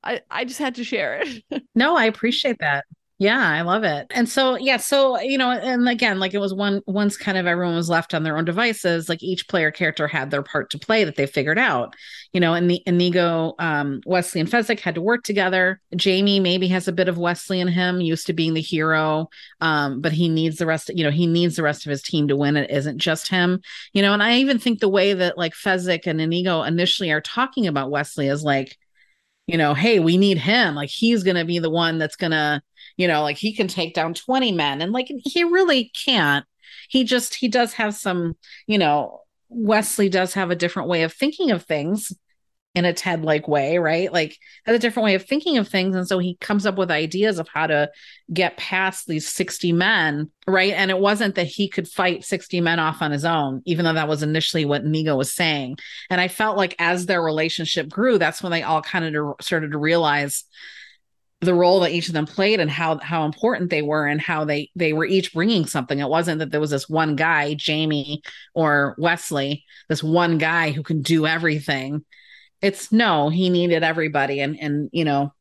I I just had to share it. No, I appreciate that. Yeah, I love it. And so, yeah, so, you know, and again, like it was one, once kind of everyone was left on their own devices, like each player character had their part to play that they figured out, you know, and the Inigo, um, Westley and Fezzik had to work together. Jamie maybe has a bit of Westley in him, used to being the hero. Um, but he needs the rest, you know, he needs the rest of his team to win. It isn't just him, you know, and I even think the way that like Fezzik and Inigo initially are talking about Westley is like, you know, hey, we need him. Like he's to be the one that's to, you know, like he can take down 20 men. And like he really can't. He just, he does have some, you know, Westley does have a different way of thinking of things. in a Ted like way, right? Like has a different way of thinking of things. And so he comes up with ideas of how to get past these 60 men, right? And it wasn't that he could fight 60 men off on his own, even though that was initially what Inigo was saying. And I felt like as their relationship grew, that's when they all kind of started to realize the role that each of them played and how how important they were and how they they were each bringing something. It wasn't that there was this one guy jamie or westley this one guy who can do everything. It's no he needed everybody and and you know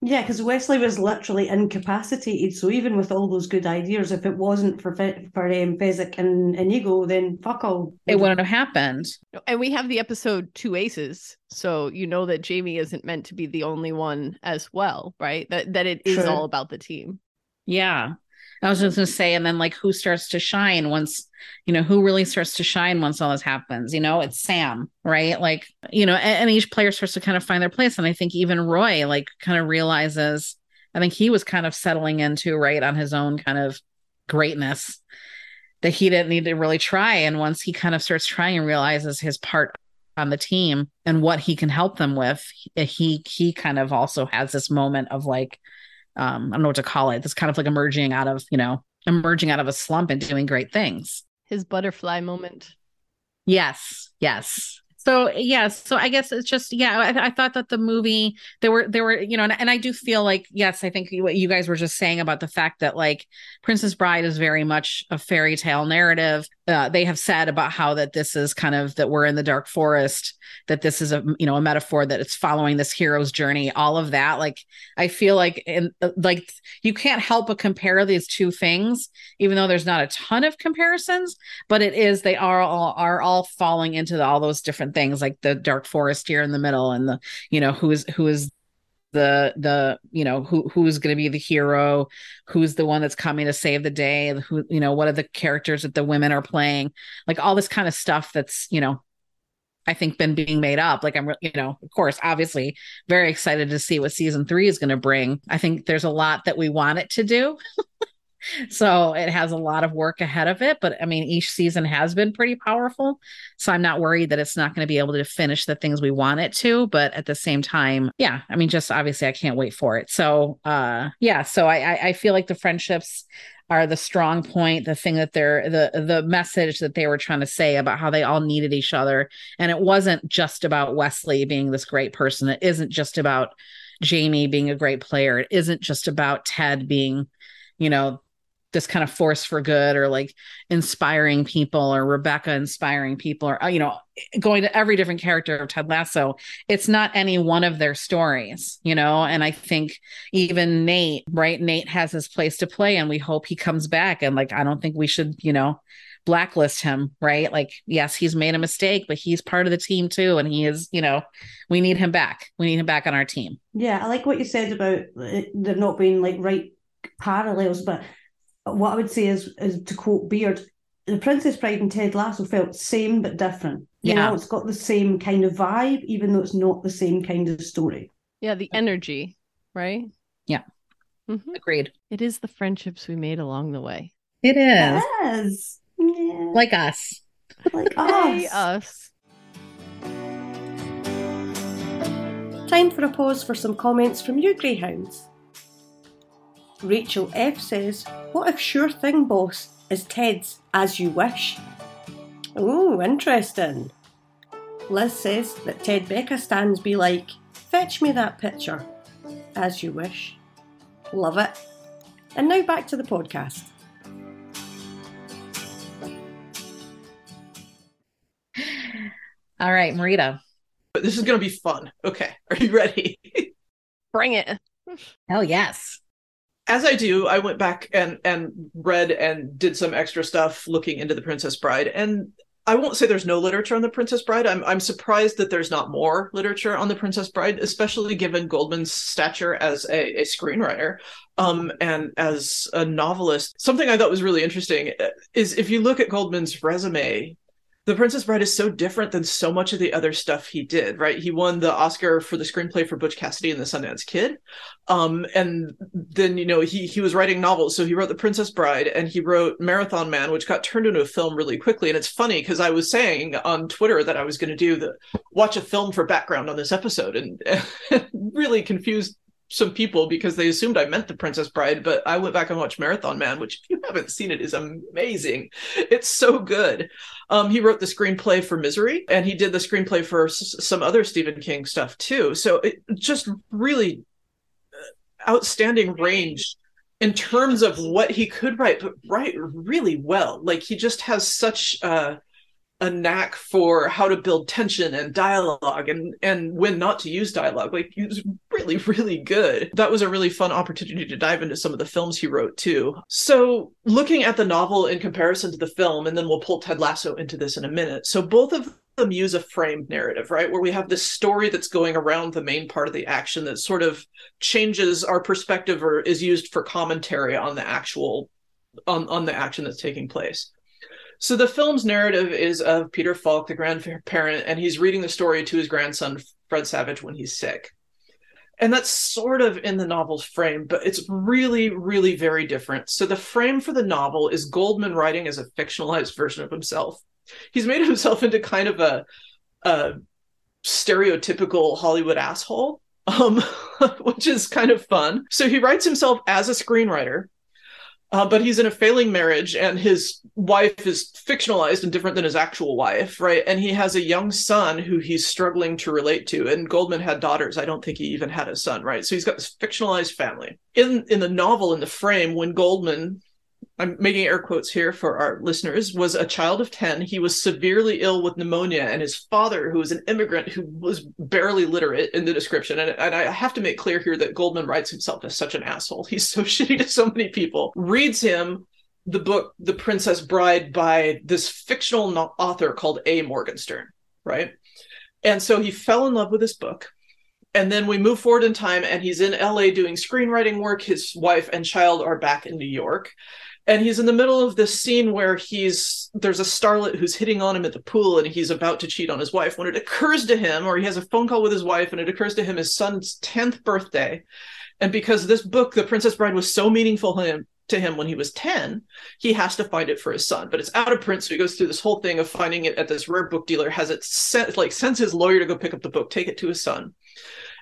yeah, because Westley was literally incapacitated. So even with all those good ideas, if it wasn't for for um, Fezzik and Inigo, then fuck all. It wouldn't have happened. And we have the episode Two Aces, so you know that Jamie isn't meant to be the only one as well, right? That that it is True. all about the team. Yeah, I was just going to say, and then like who starts to shine once, you know, who really starts to shine once all this happens? You know, it's Sam, right? Like, you know, and, and each player starts to kind of find their place. And I think even Roy, like, kind of realizes, I think he was kind of settling into, right, on his own kind of greatness that he didn't need to really try. And once he kind of starts trying and realizes his part on the team and what he can help them with, he he kind of also has this moment of like, um, I don't know what to call it. This kind of like emerging out of, you know, emerging out of a slump and doing great things. His butterfly moment. Yes. Yes so yeah so i guess it's just yeah I, I, thought that the movie there were there were you know and, and, i do feel like yes i think what you guys were just saying about the fact that like princess bride is very much a fairy tale narrative uh, they have said about how that this is kind of that we're in the dark forest that this is a you know a metaphor that it's following this hero's journey all of that. Like i feel like in uh, like you can't help but compare these two things even though there's not a ton of comparisons but it is they are all are all falling into the, all those different things like the dark forest here in the middle and the you know who is who is the the you know who who's going to be the hero who's the one that's coming to save the day who you know what are the characters that the women are playing like all this kind of stuff that's you know i think been being made up. Like i'm you know of course obviously very excited to see what season 3 is going to bring. I think there's a lot that we want it to do so it has a lot of work ahead of it but i mean each season has been pretty powerful. So i'm not worried that it's not going to be able to finish the things we want it to but at the same time yeah i mean just obviously i can't wait for it. So uh yeah so i i, I feel like the friendships are the strong point the thing that they're the the message that they were trying to say about how they all needed each other. And it wasn't just about westley being this great person. It isn't just about jamie being a great player. It isn't just about ted being you know this kind of force for good or like inspiring people or Rebecca inspiring people or uh, you know going to every different character of Ted Lasso it's not any one of their stories you know? And I think even Nate right? Nate has his place to play and we hope he comes back and like I don't think we should you know blacklist him right? Like yes he's made a mistake but he's part of the team too and he is you know we need him back. We need him back on our team. Yeah I like what you said about there not being like right parallels but what I would say is, is to quote Beard, the Princess Bride and Ted Lasso felt same but different. You yeah. know, it's got the same kind of vibe, even though it's not the same kind of story. Yeah, the energy, right? Yeah. Mm-hmm. Agreed. It is the friendships we made along the way. It is. Yes. Yeah. Like us. Like us. us. Time for a pause for some comments from you, Greyhounds. Rachel F says, What if Sure Thing Boss is Ted's As You Wish? Oh, interesting. Liz says that Ted Becca stands be like, Fetch me that picture. As you wish. Love it. And now back to the podcast. All right, Marita. But this is going to be fun. Okay. Are you ready? Bring it. Hell yes as I do, I went back and and read and did some extra stuff looking into the Princess Bride. And I won't say there's no literature on the Princess Bride. I'm I'm surprised that there's not more literature on the Princess Bride, especially given Goldman's stature as a, a screenwriter um, and as a novelist. Something I thought was really interesting is if you look at Goldman's resume, The Princess Bride is so different than so much of the other stuff he did, right? He won the Oscar for the screenplay for Butch Cassidy and the Sundance Kid. Um, and then, you know, he he was writing novels. So he wrote The Princess Bride and he wrote Marathon Man, which got turned into a film really quickly. And it's funny because I was saying on Twitter that I was going to do the watch a film for background on this episode and, and really confused some people because they assumed I meant The Princess Bride, but I went back and watched Marathon Man, which if you haven't seen it is amazing. It's so good. Um, he wrote the screenplay for Misery, and he did the screenplay for s- some other Stephen King stuff too. So it just really uh, outstanding range in terms of what he could write, but write really well. Like he just has such uh a knack for how to build tension and dialogue and and when not to use dialogue. Like he was really really good. That was a really fun opportunity to dive into some of the films he wrote too. So looking at the novel in comparison to the film and then we'll pull ted lasso into this in a minute. So both of them use a framed narrative right? Where we have this story that's going around the main part of the action that sort of changes our perspective or is used for commentary on the actual on on the action that's taking place so the film's narrative is of Peter Falk, the grandparent, and he's reading the story to his grandson Fred Savage when he's sick. And that's sort of in the novel's frame, but it's really, really very different. So the frame for the novel is Goldman writing as a fictionalized version of himself. He's made himself into kind of a, a stereotypical Hollywood asshole, um, which is kind of fun. So he writes himself as a screenwriter, uh, but he's in a failing marriage, and his wife is fictionalized and different than his actual wife, right? And he has a young son who he's struggling to relate to. And Goldman had daughters. I don't think he even had a son, right? So he's got this fictionalized family. In in the novel, in the frame, when Goldman I'm making air quotes here for our listeners, was a child of 10. He was severely ill with pneumonia, and his father, who was an immigrant who was barely literate in the description, and, and I have to make clear here that Goldman writes himself as such an asshole. He's so shitty to so many people, reads him the book The Princess Bride by this fictional author called A. Morgenstern, right? And so he fell in love with this book. And then we move forward in time, and he's in LA doing screenwriting work. His wife and child are back in New York and he's in the middle of this scene where he's there's a starlet who's hitting on him at the pool and he's about to cheat on his wife when it occurs to him or he has a phone call with his wife and it occurs to him his son's 10th birthday. And because this book the princess bride was so meaningful to him, to him when he was 10 he has to find it for his son. But it's out of print so he goes through this whole thing of finding it at this rare book dealer has it sent like sends his lawyer to go pick up the book take it to his son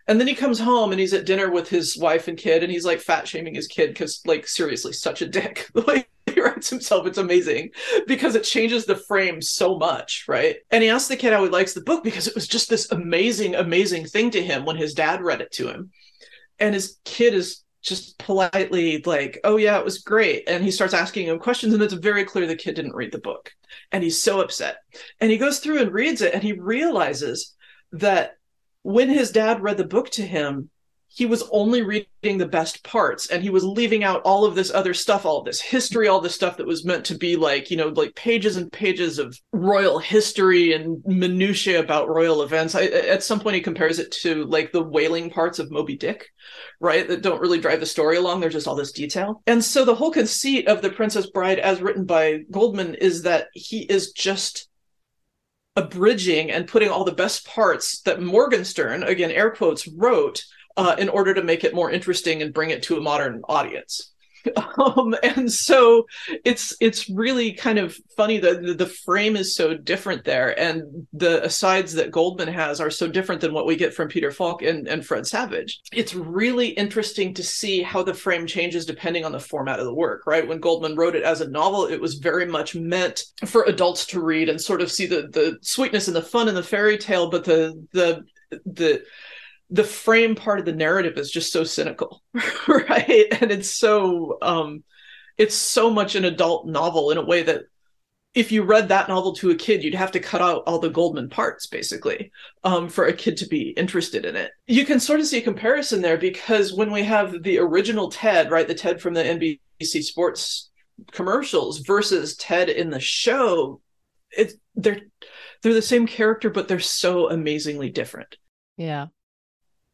and then he comes home and he's at dinner with his wife and kid, and he's like fat shaming his kid because, like, seriously, such a dick. The way he writes himself, it's amazing because it changes the frame so much, right? And he asks the kid how he likes the book because it was just this amazing, amazing thing to him when his dad read it to him. And his kid is just politely like, oh, yeah, it was great. And he starts asking him questions, and it's very clear the kid didn't read the book. And he's so upset. And he goes through and reads it, and he realizes that when his dad read the book to him, he was only reading the best parts and he was leaving out all of this other stuff, all of this history, all this stuff that was meant to be like, you know, like pages and pages of royal history and minutiae about royal events. I, at some point, he compares it to like the whaling parts of Moby Dick, right? That don't really drive the story along. There's just all this detail. And so the whole conceit of The Princess Bride, as written by Goldman, is that he is just abridging and putting all the best parts that Morgenstern, again, air quotes, wrote uh, in order to make it more interesting and bring it to a modern audience. Um, and so it's it's really kind of funny that the, frame is so different there, and the asides that Goldman has are so different than what we get from Peter Falk and, and Fred Savage. It's really interesting to see how the frame changes depending on the format of the work. Right when Goldman wrote it as a novel, it was very much meant for adults to read and sort of see the the sweetness and the fun in the fairy tale, but the the the the frame part of the narrative is just so cynical right? And it's so um it's so much an adult novel in a way that if you read that novel to a kid you'd have to cut out all the goldman parts basically um, for a kid to be interested in it. You can sort of see a comparison there because when we have the original ted right the ted from the nbc sports commercials versus ted in the show it's they're they're the same character but they're so amazingly different. Yeah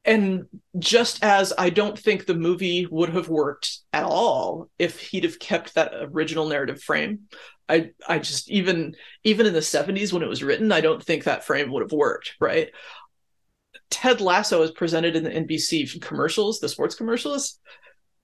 and just as I don't think the movie would have worked at all if he'd have kept that original narrative frame. I I just even even in the 70s when it was written, I don't think that frame would have worked, right? Ted Lasso is presented in the NBC commercials, the sports commercials.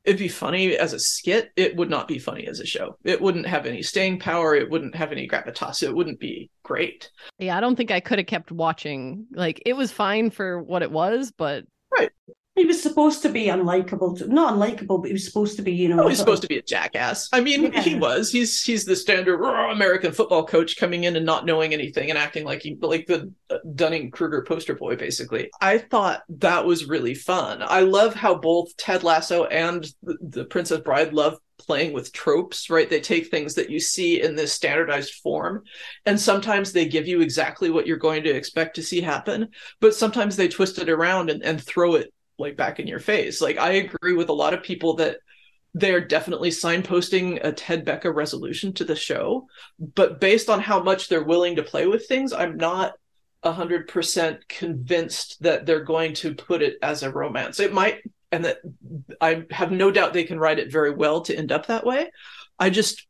It'd be funny as a skit. It would not be funny as a show. It wouldn't have any staying power. It wouldn't have any gravitas. It wouldn't be great. Yeah, I don't think I could have kept watching. Like it was fine for what it was, but right. He was supposed to be unlikable, to, not unlikable, but he was supposed to be, you know. Oh, he's supposed of... to be a jackass. I mean, yeah. he was. He's he's the standard American football coach coming in and not knowing anything and acting like he like the uh, Dunning Kruger poster boy, basically. I thought that was really fun. I love how both Ted Lasso and the, the Princess Bride love playing with tropes, right? They take things that you see in this standardized form, and sometimes they give you exactly what you're going to expect to see happen, but sometimes they twist it around and, and throw it like back in your face. Like I agree with a lot of people that they're definitely signposting a Ted Becca resolution to the show, but based on how much they're willing to play with things, I'm not a hundred percent convinced that they're going to put it as a romance. It might, and that I have no doubt they can write it very well to end up that way. I just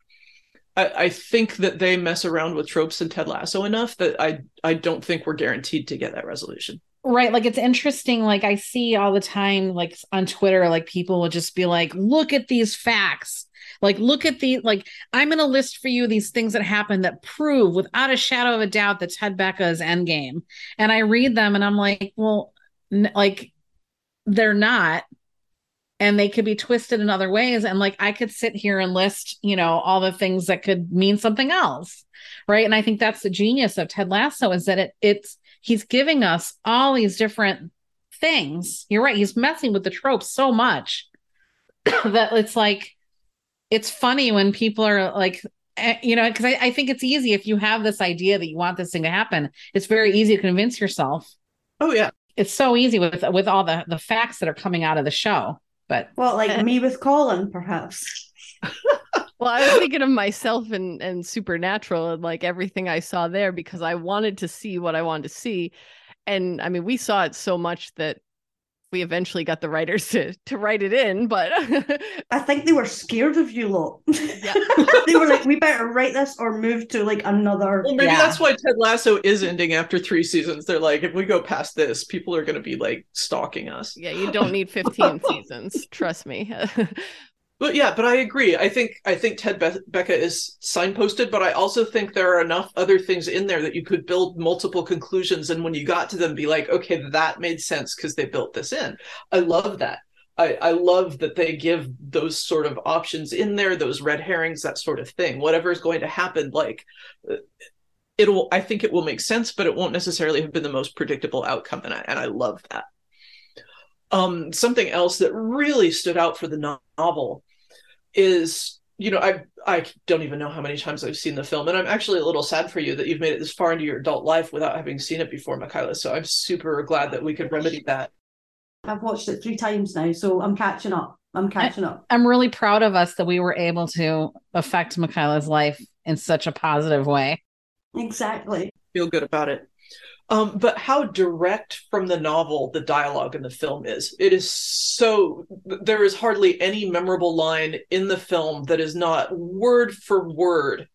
I, I think that they mess around with tropes and Ted Lasso enough that I I don't think we're guaranteed to get that resolution. Right. Like it's interesting. Like I see all the time, like on Twitter, like people will just be like, look at these facts. Like, look at the, like, I'm going to list for you these things that happen that prove without a shadow of a doubt that Ted Becca is endgame. And I read them and I'm like, well, n- like, they're not. And they could be twisted in other ways. And like, I could sit here and list, you know, all the things that could mean something else. Right. And I think that's the genius of Ted Lasso is that it, it's, he's giving us all these different things. You're right. He's messing with the tropes so much that it's like, it's funny when people are like, eh, you know, because I, I think it's easy if you have this idea that you want this thing to happen, it's very easy to convince yourself. Oh, yeah. It's so easy with with all the the facts that are coming out of the show. But well, like me with Colin, perhaps. well, I was thinking of myself and and Supernatural and like everything I saw there because I wanted to see what I wanted to see. And I mean, we saw it so much that we eventually got the writers to to write it in, but I think they were scared of you lot. Yeah. they were like, we better write this or move to like another. Well, maybe yeah. that's why Ted Lasso is ending after three seasons. They're like, if we go past this, people are going to be like stalking us. Yeah, you don't need 15 seasons. Trust me. But yeah, but I agree. I think I think Ted Be- Becca is signposted, but I also think there are enough other things in there that you could build multiple conclusions, and when you got to them, be like, okay, that made sense because they built this in. I love that. I, I love that they give those sort of options in there, those red herrings, that sort of thing. Whatever is going to happen, like uh, it'll. I think it will make sense, but it won't necessarily have been the most predictable outcome, and I and I love that. Um, something else that really stood out for the novel is you know i i don't even know how many times i've seen the film and i'm actually a little sad for you that you've made it this far into your adult life without having seen it before Michaela. so i'm super glad that we could remedy that. I've watched it three times now so i'm catching up. I'm catching up. I'm really proud of us that we were able to affect Michaela's life in such a positive way. Exactly. Feel good about it um, but how direct from the novel the dialogue in the film is. It is so, there is hardly any memorable line in the film that is not word for word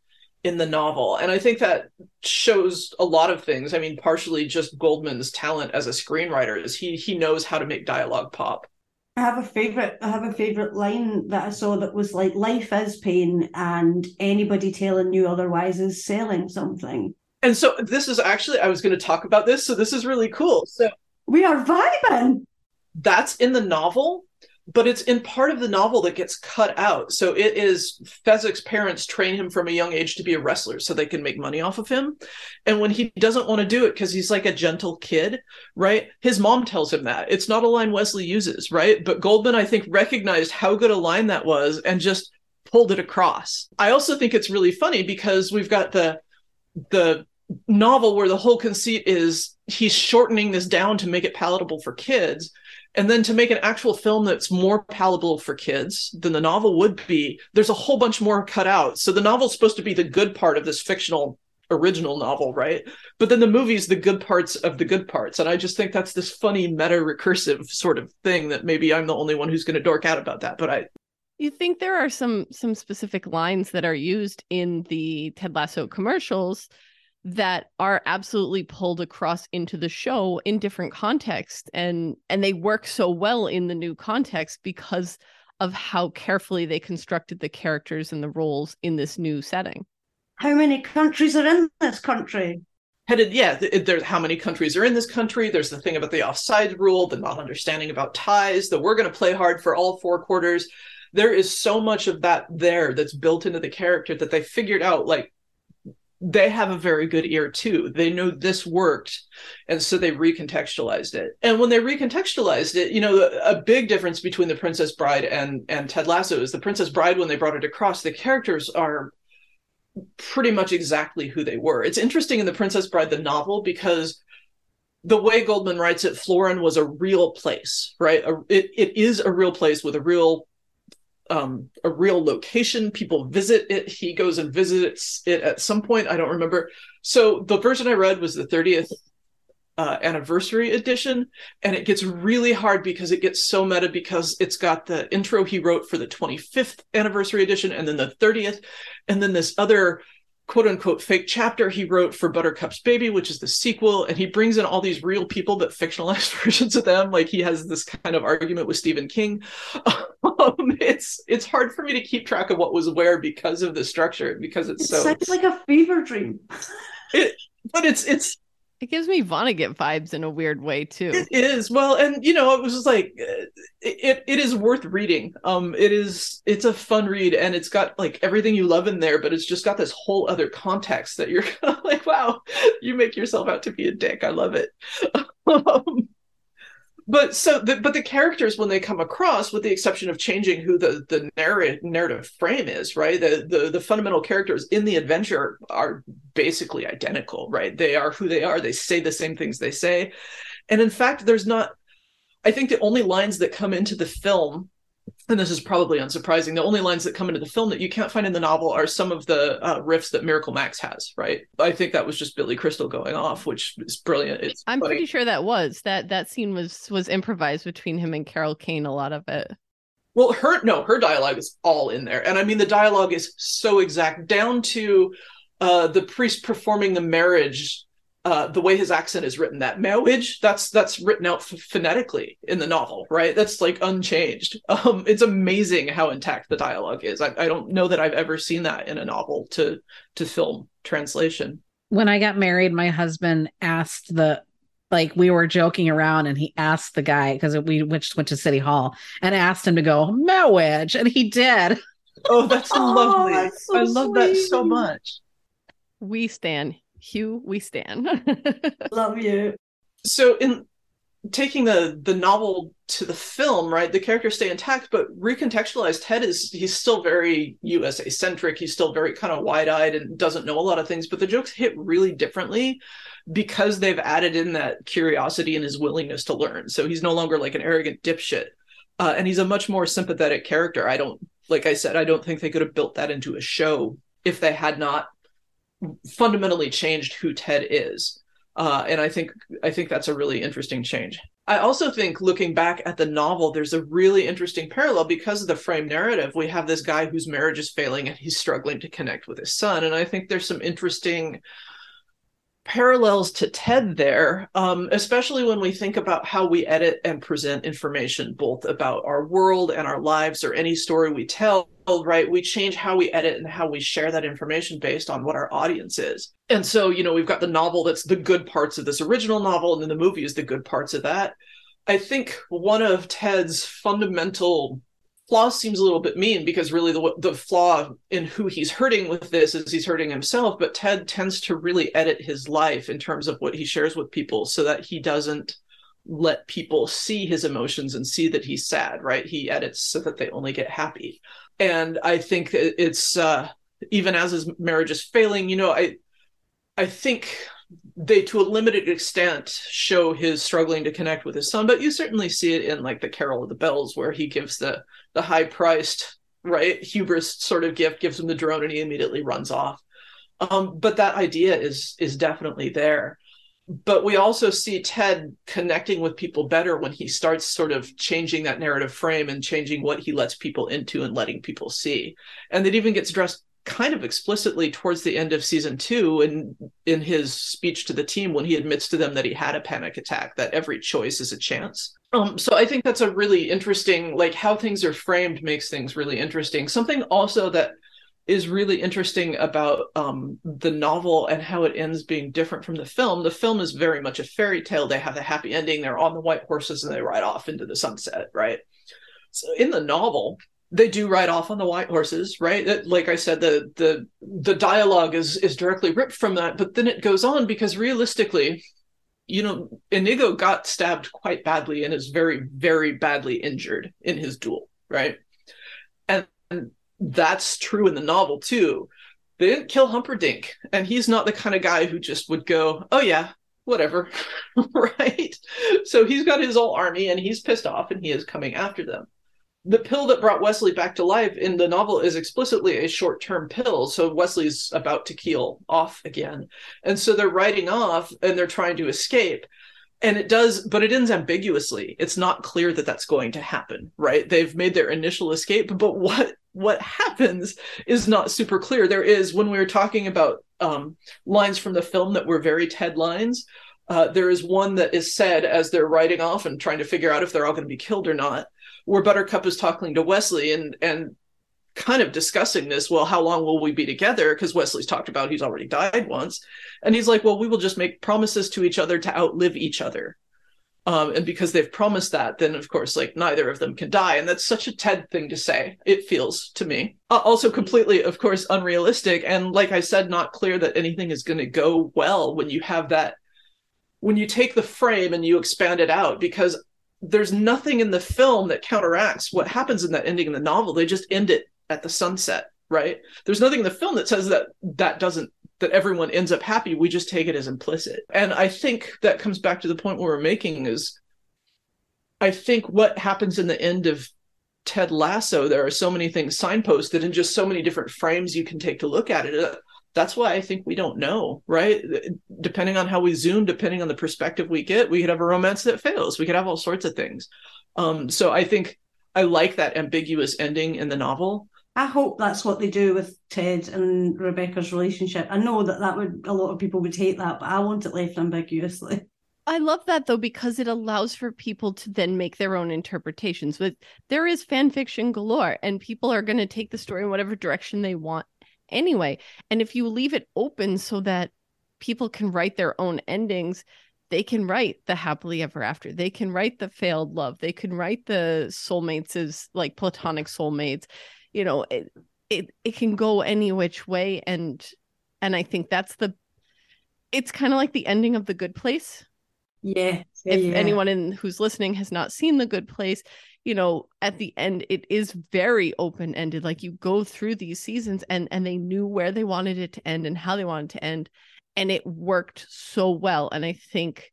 in the novel. And I think that shows a lot of things. I mean, partially just Goldman's talent as a screenwriter is he he knows how to make dialogue pop. I have a favorite. I have a favorite line that I saw that was like, "Life is pain, and anybody telling you otherwise is selling something." And so this is actually I was going to talk about this. So this is really cool. So we are vibing. That's in the novel, but it's in part of the novel that gets cut out. So it is Fezzik's parents train him from a young age to be a wrestler so they can make money off of him. And when he doesn't want to do it because he's like a gentle kid, right? His mom tells him that. It's not a line Westley uses, right? But Goldman, I think, recognized how good a line that was and just pulled it across. I also think it's really funny because we've got the the novel where the whole conceit is he's shortening this down to make it palatable for kids and then to make an actual film that's more palatable for kids than the novel would be there's a whole bunch more cut out so the novel's supposed to be the good part of this fictional original novel, right? But then the movie's the good parts of the good parts. And I just think that's this funny meta recursive sort of thing that maybe I'm the only one who's going to dork out about that. But I you think there are some some specific lines that are used in the Ted Lasso commercials that are absolutely pulled across into the show in different contexts and and they work so well in the new context because of how carefully they constructed the characters and the roles in this new setting. How many countries are in this country? Headed, yeah. There's how many countries are in this country. There's the thing about the offside rule, the not understanding about ties, that we're going to play hard for all four quarters. There is so much of that there that's built into the character that they figured out like they have a very good ear too. They know this worked, and so they recontextualized it. And when they recontextualized it, you know, a big difference between the Princess Bride and and Ted Lasso is the Princess Bride when they brought it across, the characters are pretty much exactly who they were. It's interesting in the Princess Bride, the novel, because the way Goldman writes it, Florin was a real place, right? A, it, it is a real place with a real um, a real location. People visit it. He goes and visits it at some point. I don't remember. So the version I read was the 30th uh, anniversary edition, and it gets really hard because it gets so meta because it's got the intro he wrote for the 25th anniversary edition, and then the 30th, and then this other quote unquote fake chapter he wrote for Buttercup's Baby, which is the sequel, and he brings in all these real people but fictionalized versions of them. Like he has this kind of argument with Stephen King. Um, it's it's hard for me to keep track of what was where because of the structure because it's it so sounds like a fever dream. it, but it's it's it gives me Vonnegut vibes in a weird way too. It is well, and you know, it was just like uh, it. It is worth reading. Um, it is. It's a fun read, and it's got like everything you love in there, but it's just got this whole other context that you're like, wow, you make yourself out to be a dick. I love it. um, but so the, but the characters when they come across with the exception of changing who the the narrative narrative frame is right? The, the the fundamental characters in the adventure are basically identical right? They are who they are. They say the same things they say. And in fact there's not i think the only lines that come into the film and this is probably unsurprising. The only lines that come into the film that you can't find in the novel are some of the uh, riffs that Miracle Max has. Right? I think that was just Billy Crystal going off, which is brilliant. It's I'm funny. pretty sure that was that that scene was was improvised between him and Carol Kane. A lot of it. Well, her no, her dialogue is all in there, and I mean the dialogue is so exact down to uh, the priest performing the marriage uh, the way his accent is written, that marriage, that's that's written out f- phonetically in the novel, right? That's like unchanged. Um, it's amazing how intact the dialogue is. I, I don't know that I've ever seen that in a novel to to film translation. When I got married, my husband asked the like we were joking around and he asked the guy because we went, went to city hall and asked him to go marriage and he did Oh, that's Oh, lovely. that's so I love that so much. We stand, Hugh. We stand. Love you. so in taking the the novel to the film right the characters stay intact but recontextualized ted is he's still very usa centric he's still very kind of wide-eyed and doesn't know a lot of things but the jokes hit really differently because they've added in that curiosity and his willingness to learn so he's no longer like an arrogant dipshit uh, and he's a much more sympathetic character i don't like i said i don't think they could have built that into a show if they had not fundamentally changed who ted is uh, and I think I think that's a really interesting change. I also think looking back at the novel, there's a really interesting parallel because of the frame narrative. We have this guy whose marriage is failing and he's struggling to connect with his son, and I think there's some interesting parallels to Ted there, um, especially when we think about how we edit and present information, both about our world and our lives or any story we tell, right? We change how we edit and how we share that information based on what our audience is. And so, you know, we've got the novel that's the good parts of this original novel, and then the movie is the good parts of that. I think one of Ted's fundamental flaw seems a little bit mean because really the the flaw in who he's hurting with this is he's hurting himself but ted tends to really edit his life in terms of what he shares with people so that he doesn't let people see his emotions and see that he's sad right? He edits so that they only get happy. And i think it's uh even as his marriage is failing you know i i think they to a limited extent show his struggling to connect with his son but you certainly see it in like the carol of the bells where he gives the the high priced right hubris sort of gift gives him the drone and he immediately runs off Um, but that idea is is definitely there. But we also see Ted connecting with people better when he starts sort of changing that narrative frame and changing what he lets people into and letting people see. And it even gets addressed kind of explicitly towards the end of season two in in his speech to the team when he admits to them that he had a panic attack that every choice is a chance um, so i think that's a really interesting like how things are framed makes things really interesting something also that is really interesting about um, the novel and how it ends being different from the film. The film is very much a fairy tale. They have a happy ending. They're on the white horses and they ride off into the sunset, right? So in the novel, they do ride off on the white horses, right? That, like I said, the the the dialogue is is directly ripped from that, but then it goes on because realistically, you know, Inigo got stabbed quite badly and is very very badly injured in his duel, right? And, and that's true in the novel too. They didn't kill Humperdinck, and he's not the kind of guy who just would go, "Oh yeah, whatever," right? So he's got his whole army, and he's pissed off, and he is coming after them the pill that brought Westley back to life in the novel is explicitly a short term pill. So Westley's about to keel off again. And so they're riding off and they're trying to escape. And it does, but it ends ambiguously. It's not clear that that's going to happen, right? They've made their initial escape, but what what happens is not super clear. There is when we were talking about um, lines from the film that were very Ted lines. Uh, there is one that is said as they're riding off and trying to figure out if they're all going to be killed or not where Buttercup is talking to Westley and and kind of discussing this. Well, how long will we be together? Because Westley's talked about he's already died once, and he's like, well, we will just make promises to each other to outlive each other. Um, and because they've promised that, then of course, like neither of them can die, and that's such a Ted thing to say. It feels to me uh, also completely, of course, unrealistic, and like I said, not clear that anything is going to go well when you have that. When you take the frame and you expand it out, because there's nothing in the film that counteracts what happens in that ending in the novel. They just end it at the sunset, right? There's nothing in the film that says that that doesn't that everyone ends up happy. We just take it as implicit. And I think that comes back to the point we're making is I think what happens in the end of Ted Lasso, there are so many things signposted and just so many different frames you can take to look at it that's why I think we don't know, right? Depending on how we zoom, depending on the perspective we get, we could have a romance that fails. We could have all sorts of things. Um, so I think I like that ambiguous ending in the novel. I hope that's what they do with Ted and Rebecca's relationship. I know that that would a lot of people would hate that, but I want it left ambiguously. I love that though because it allows for people to then make their own interpretations. But there is fan fiction galore, and people are going to take the story in whatever direction they want anyway. And if you leave it open so that people can write their own endings, they can write the happily ever after. They can write the failed love. They can write the soulmates as like platonic soulmates. You know, it it it can go any which way and and I think that's the it's kind of like the ending of the good place. Yeah. if yeah. anyone in who's listening has not seen the good place, you know at the end it is very open ended like you go through these seasons and and they knew where they wanted it to end and how they wanted to end and it worked so well and i think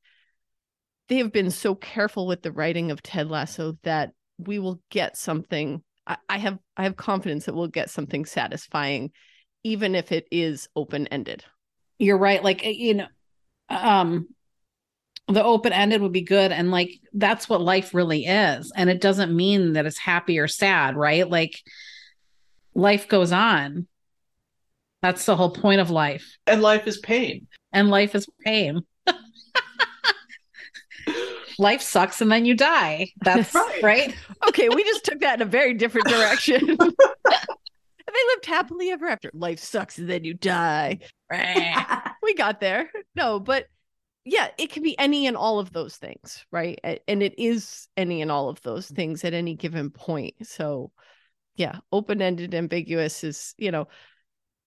they have been so careful with the writing of ted lasso that we will get something I, I have i have confidence that we'll get something satisfying even if it is open ended you're right like you know um the open ended would be good. And like that's what life really is. And it doesn't mean that it's happy or sad right? Like life goes on. That's the whole point of life. And life is pain. And life is pain. Life sucks and then you die. That's right. right. Okay we just took that in a very different direction. They lived happily ever after. Life sucks and then you die. We got there. No but yeah, it can be any and all of those things, right? And it is any and all of those things at any given point. So, yeah, open ended, ambiguous is, you know,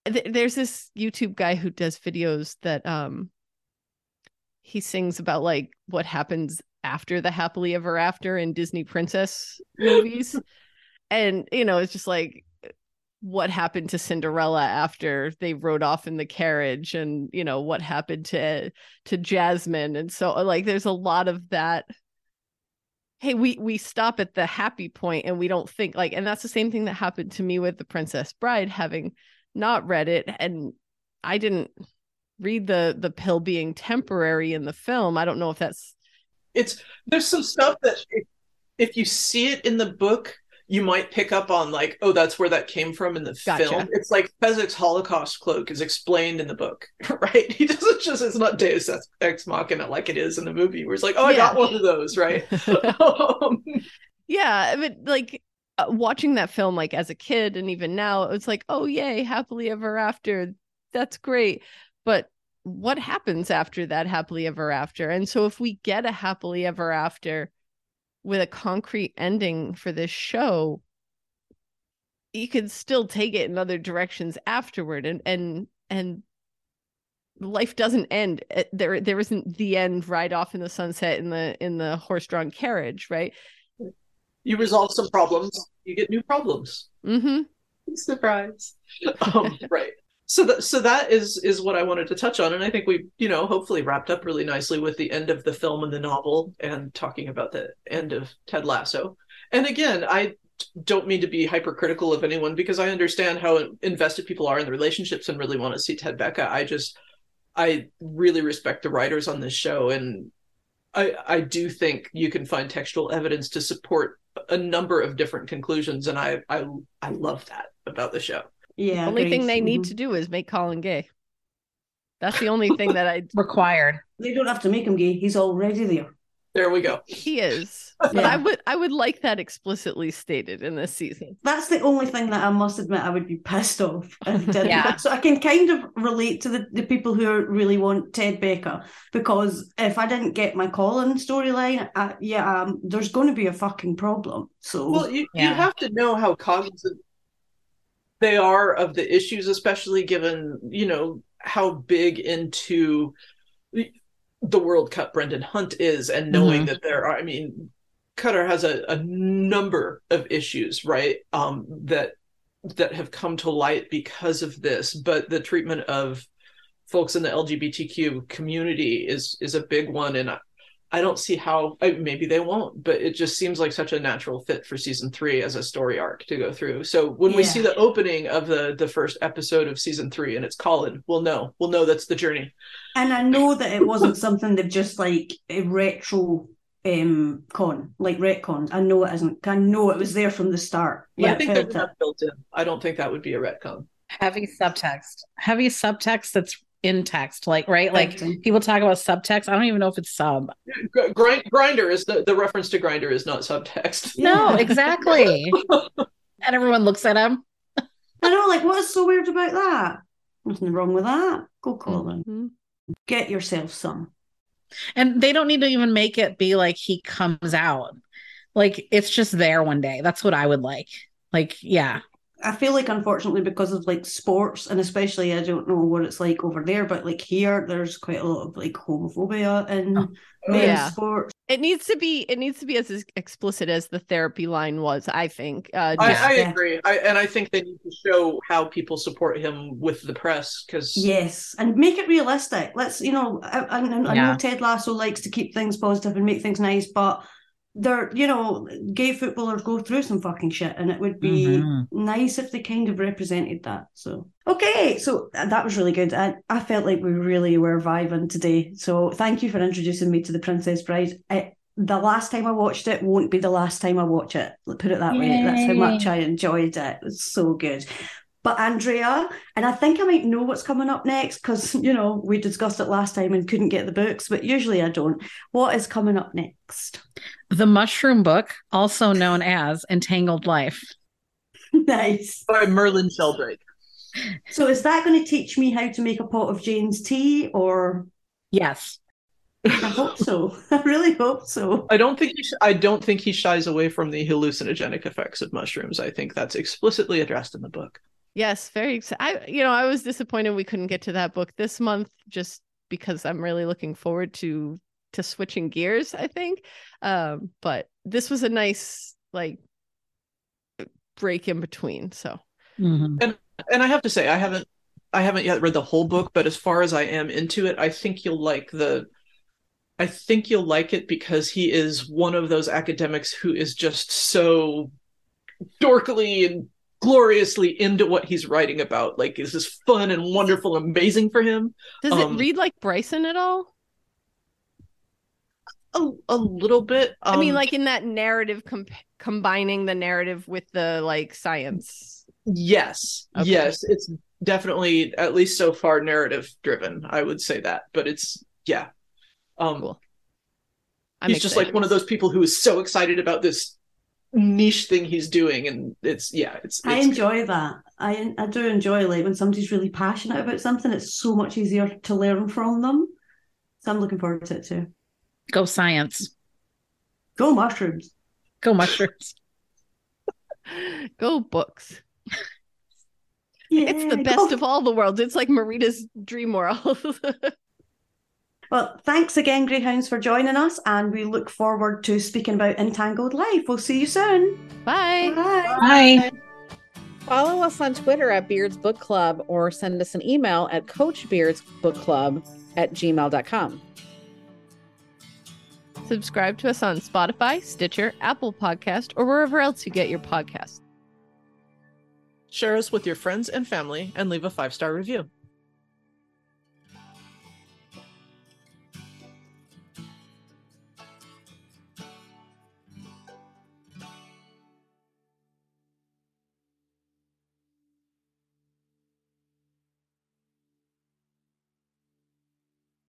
th- there's this YouTube guy who does videos that um he sings about like what happens after the happily ever after in Disney princess movies. and, you know, it's just like what happened to Cinderella after they rode off in the carriage and you know what happened to to Jasmine. And so uh, like there's a lot of that. Hey we we stop at the happy point and we don't think like and that's the same thing that happened to me with the Princess Bride having not read it. And I didn't read the the pill being temporary in the film. I don't know if that's it's there's some stuff that if, if you see it in the book you might pick up on like oh that's where that came from in the Gotcha. film. It's like Fezzik's holocaust cloak is explained in the book right? He doesn't just it's not deus ex- machina like it is in the movie where it's like oh i Yeah. got one of those right? Um, yeah, but like uh, watching that film like as a kid and even now it's like oh yay happily ever after. That's great. But what happens after that happily ever after? And so if we get a happily ever after with a concrete ending for this show you could still take it in other directions afterward and and and life doesn't end Uh, there there isn't the end right off in the sunset in the in the horse-drawn carriage right? You resolve some problems you get new problems. Mm-hmm. Surprise. Um, right so that so that is is what i wanted to touch on and i think we you know hopefully wrapped up really nicely with the end of the film and the novel and talking about the end of ted lasso. And again i don't mean to be hypercritical of anyone because i understand how invested people are in the relationships and really want to see ted becca i just i really respect the writers on this show and i i do think you can find textual evidence to support a number of different conclusions and i i i love that about the show Yeah. only thing they need to do is make Colin gay. That's the only thing that I Required. They don't have to make him gay. He's already there. there we go he is. But Yeah. I would I would like that explicitly stated in this season. That's the only thing that I must admit I would be pissed off if didn't. Yeah. So I can kind of relate to the, the people who are- really want Ted Becca because if I didn't get my Colin storyline, yeah, um, there's going to be a fucking problem. So well you, Yeah. you have to know how cognizant they are of the issues especially given you know how big into the- world cup brendan hunt is and knowing that there are i mean Qatar has a, a number of issues right um that that have come to light because of this but the treatment of folks in the lgbtq community is is a big one. And I, I don't see how I, maybe they won't, but it just seems like such a natural fit for season three as a story arc to go through. So when we see the opening of the the first episode of season three and it's Colin, we'll know. We'll know that's the journey. And I know that it wasn't something they've just like a retro um con, like retcon. I know it isn't. I know it was there from the start. But I Yeah, think felt that's built in. I don't think that would be a retcon. Heavy subtext. Heavy subtext that's in text. Like, right? Like people talk about subtext. I don't even know if it's sub. Grind, Grindr is the, the reference to Grindr is not subtext. No, exactly. and everyone looks at him. I know, like, what is so weird about that? Nothing wrong with that. Go, Colin. Mhm. Get yourself some. And they don't need to even make it be like he comes out. Like it's just there one day. That's what I would like. Like, yeah. I feel like, unfortunately, because of like sports, and especially I don't know what it's like over there, but like here, there's quite a lot of like homophobia in Oh, yeah. sports. It needs to be it needs to be as as explicit as the therapy line was, I think. Uh I, just- I Yeah. agree. I, and I think they need to show how people support him with the press because Yes, and make it realistic. Let's, you know, I, I, I know Yeah. Ted Lasso likes to keep things positive and make things nice, but they're, you know, gay footballers go through some fucking shit, and it would be Mhm. nice if they kind of represented that. So, okay, so uh, that was really good. I, I felt like we really were vibing today. So, thank you for introducing me to The Princess Bride. It, the last time I watched it won't be the last time I watch it. Put it that way. That's how much I enjoyed it. it was so good. But Andrea, and I think I might know what's coming up next because, you know, we discussed it last time and couldn't get the books, but usually I don't. What is coming up next? The Mushroom Book, also known as Entangled Life. nice. by Merlin Sheldrake. So is that going to teach me how to make a pot of Jane's tea or Yes. I hope so. I really hope so. I don't think he sh- I don't think he shies away from the hallucinogenic effects of mushrooms. I think that's explicitly addressed in the book. Yes, very excited. I, you know, I was disappointed we couldn't get to that book this month, just because I'm really looking forward to to switching gears. I think, um, but this was a nice like break in between. So Mhm. And I have to say, I haven't I haven't yet read the whole book, but as far as I am into it, I think you'll like the I think you'll like it because he is one of those academics who is just so dorkily and gloriously into what he's writing about. Like, is this fun and wonderful, amazing for him? Does Um, it read like Bryson at all? A, a little bit. I mean, um, like in that narrative, comp- combining the narrative with the like science. Yes. Okay. Yes. It's definitely, at least so far, narrative driven. I would say that. But it's, yeah. Um, Cool. I'm he's just like one of those people who is so excited about this niche thing he's doing. And it's, yeah, it's, I it's enjoy that. I I do enjoy like when somebody's really passionate about something. It's so much easier to learn from them. So I'm looking forward to it too. Go science. Go mushrooms. Go mushrooms. Go books. Yeah, It's the go- best of all the worlds. It's like Marita's dream world. Well, thanks again, Greyhounds, for joining us, and we look forward to speaking about Entangled Life. We'll see you soon. Bye. Bye. Bye. Follow us on Twitter at Beards Book Club or send us an email at coachbeardsbookclub at gmail.com. Subscribe to us on Spotify, Stitcher, Apple Podcast, or wherever else you get your podcasts. share us with your friends and family and leave a five star review.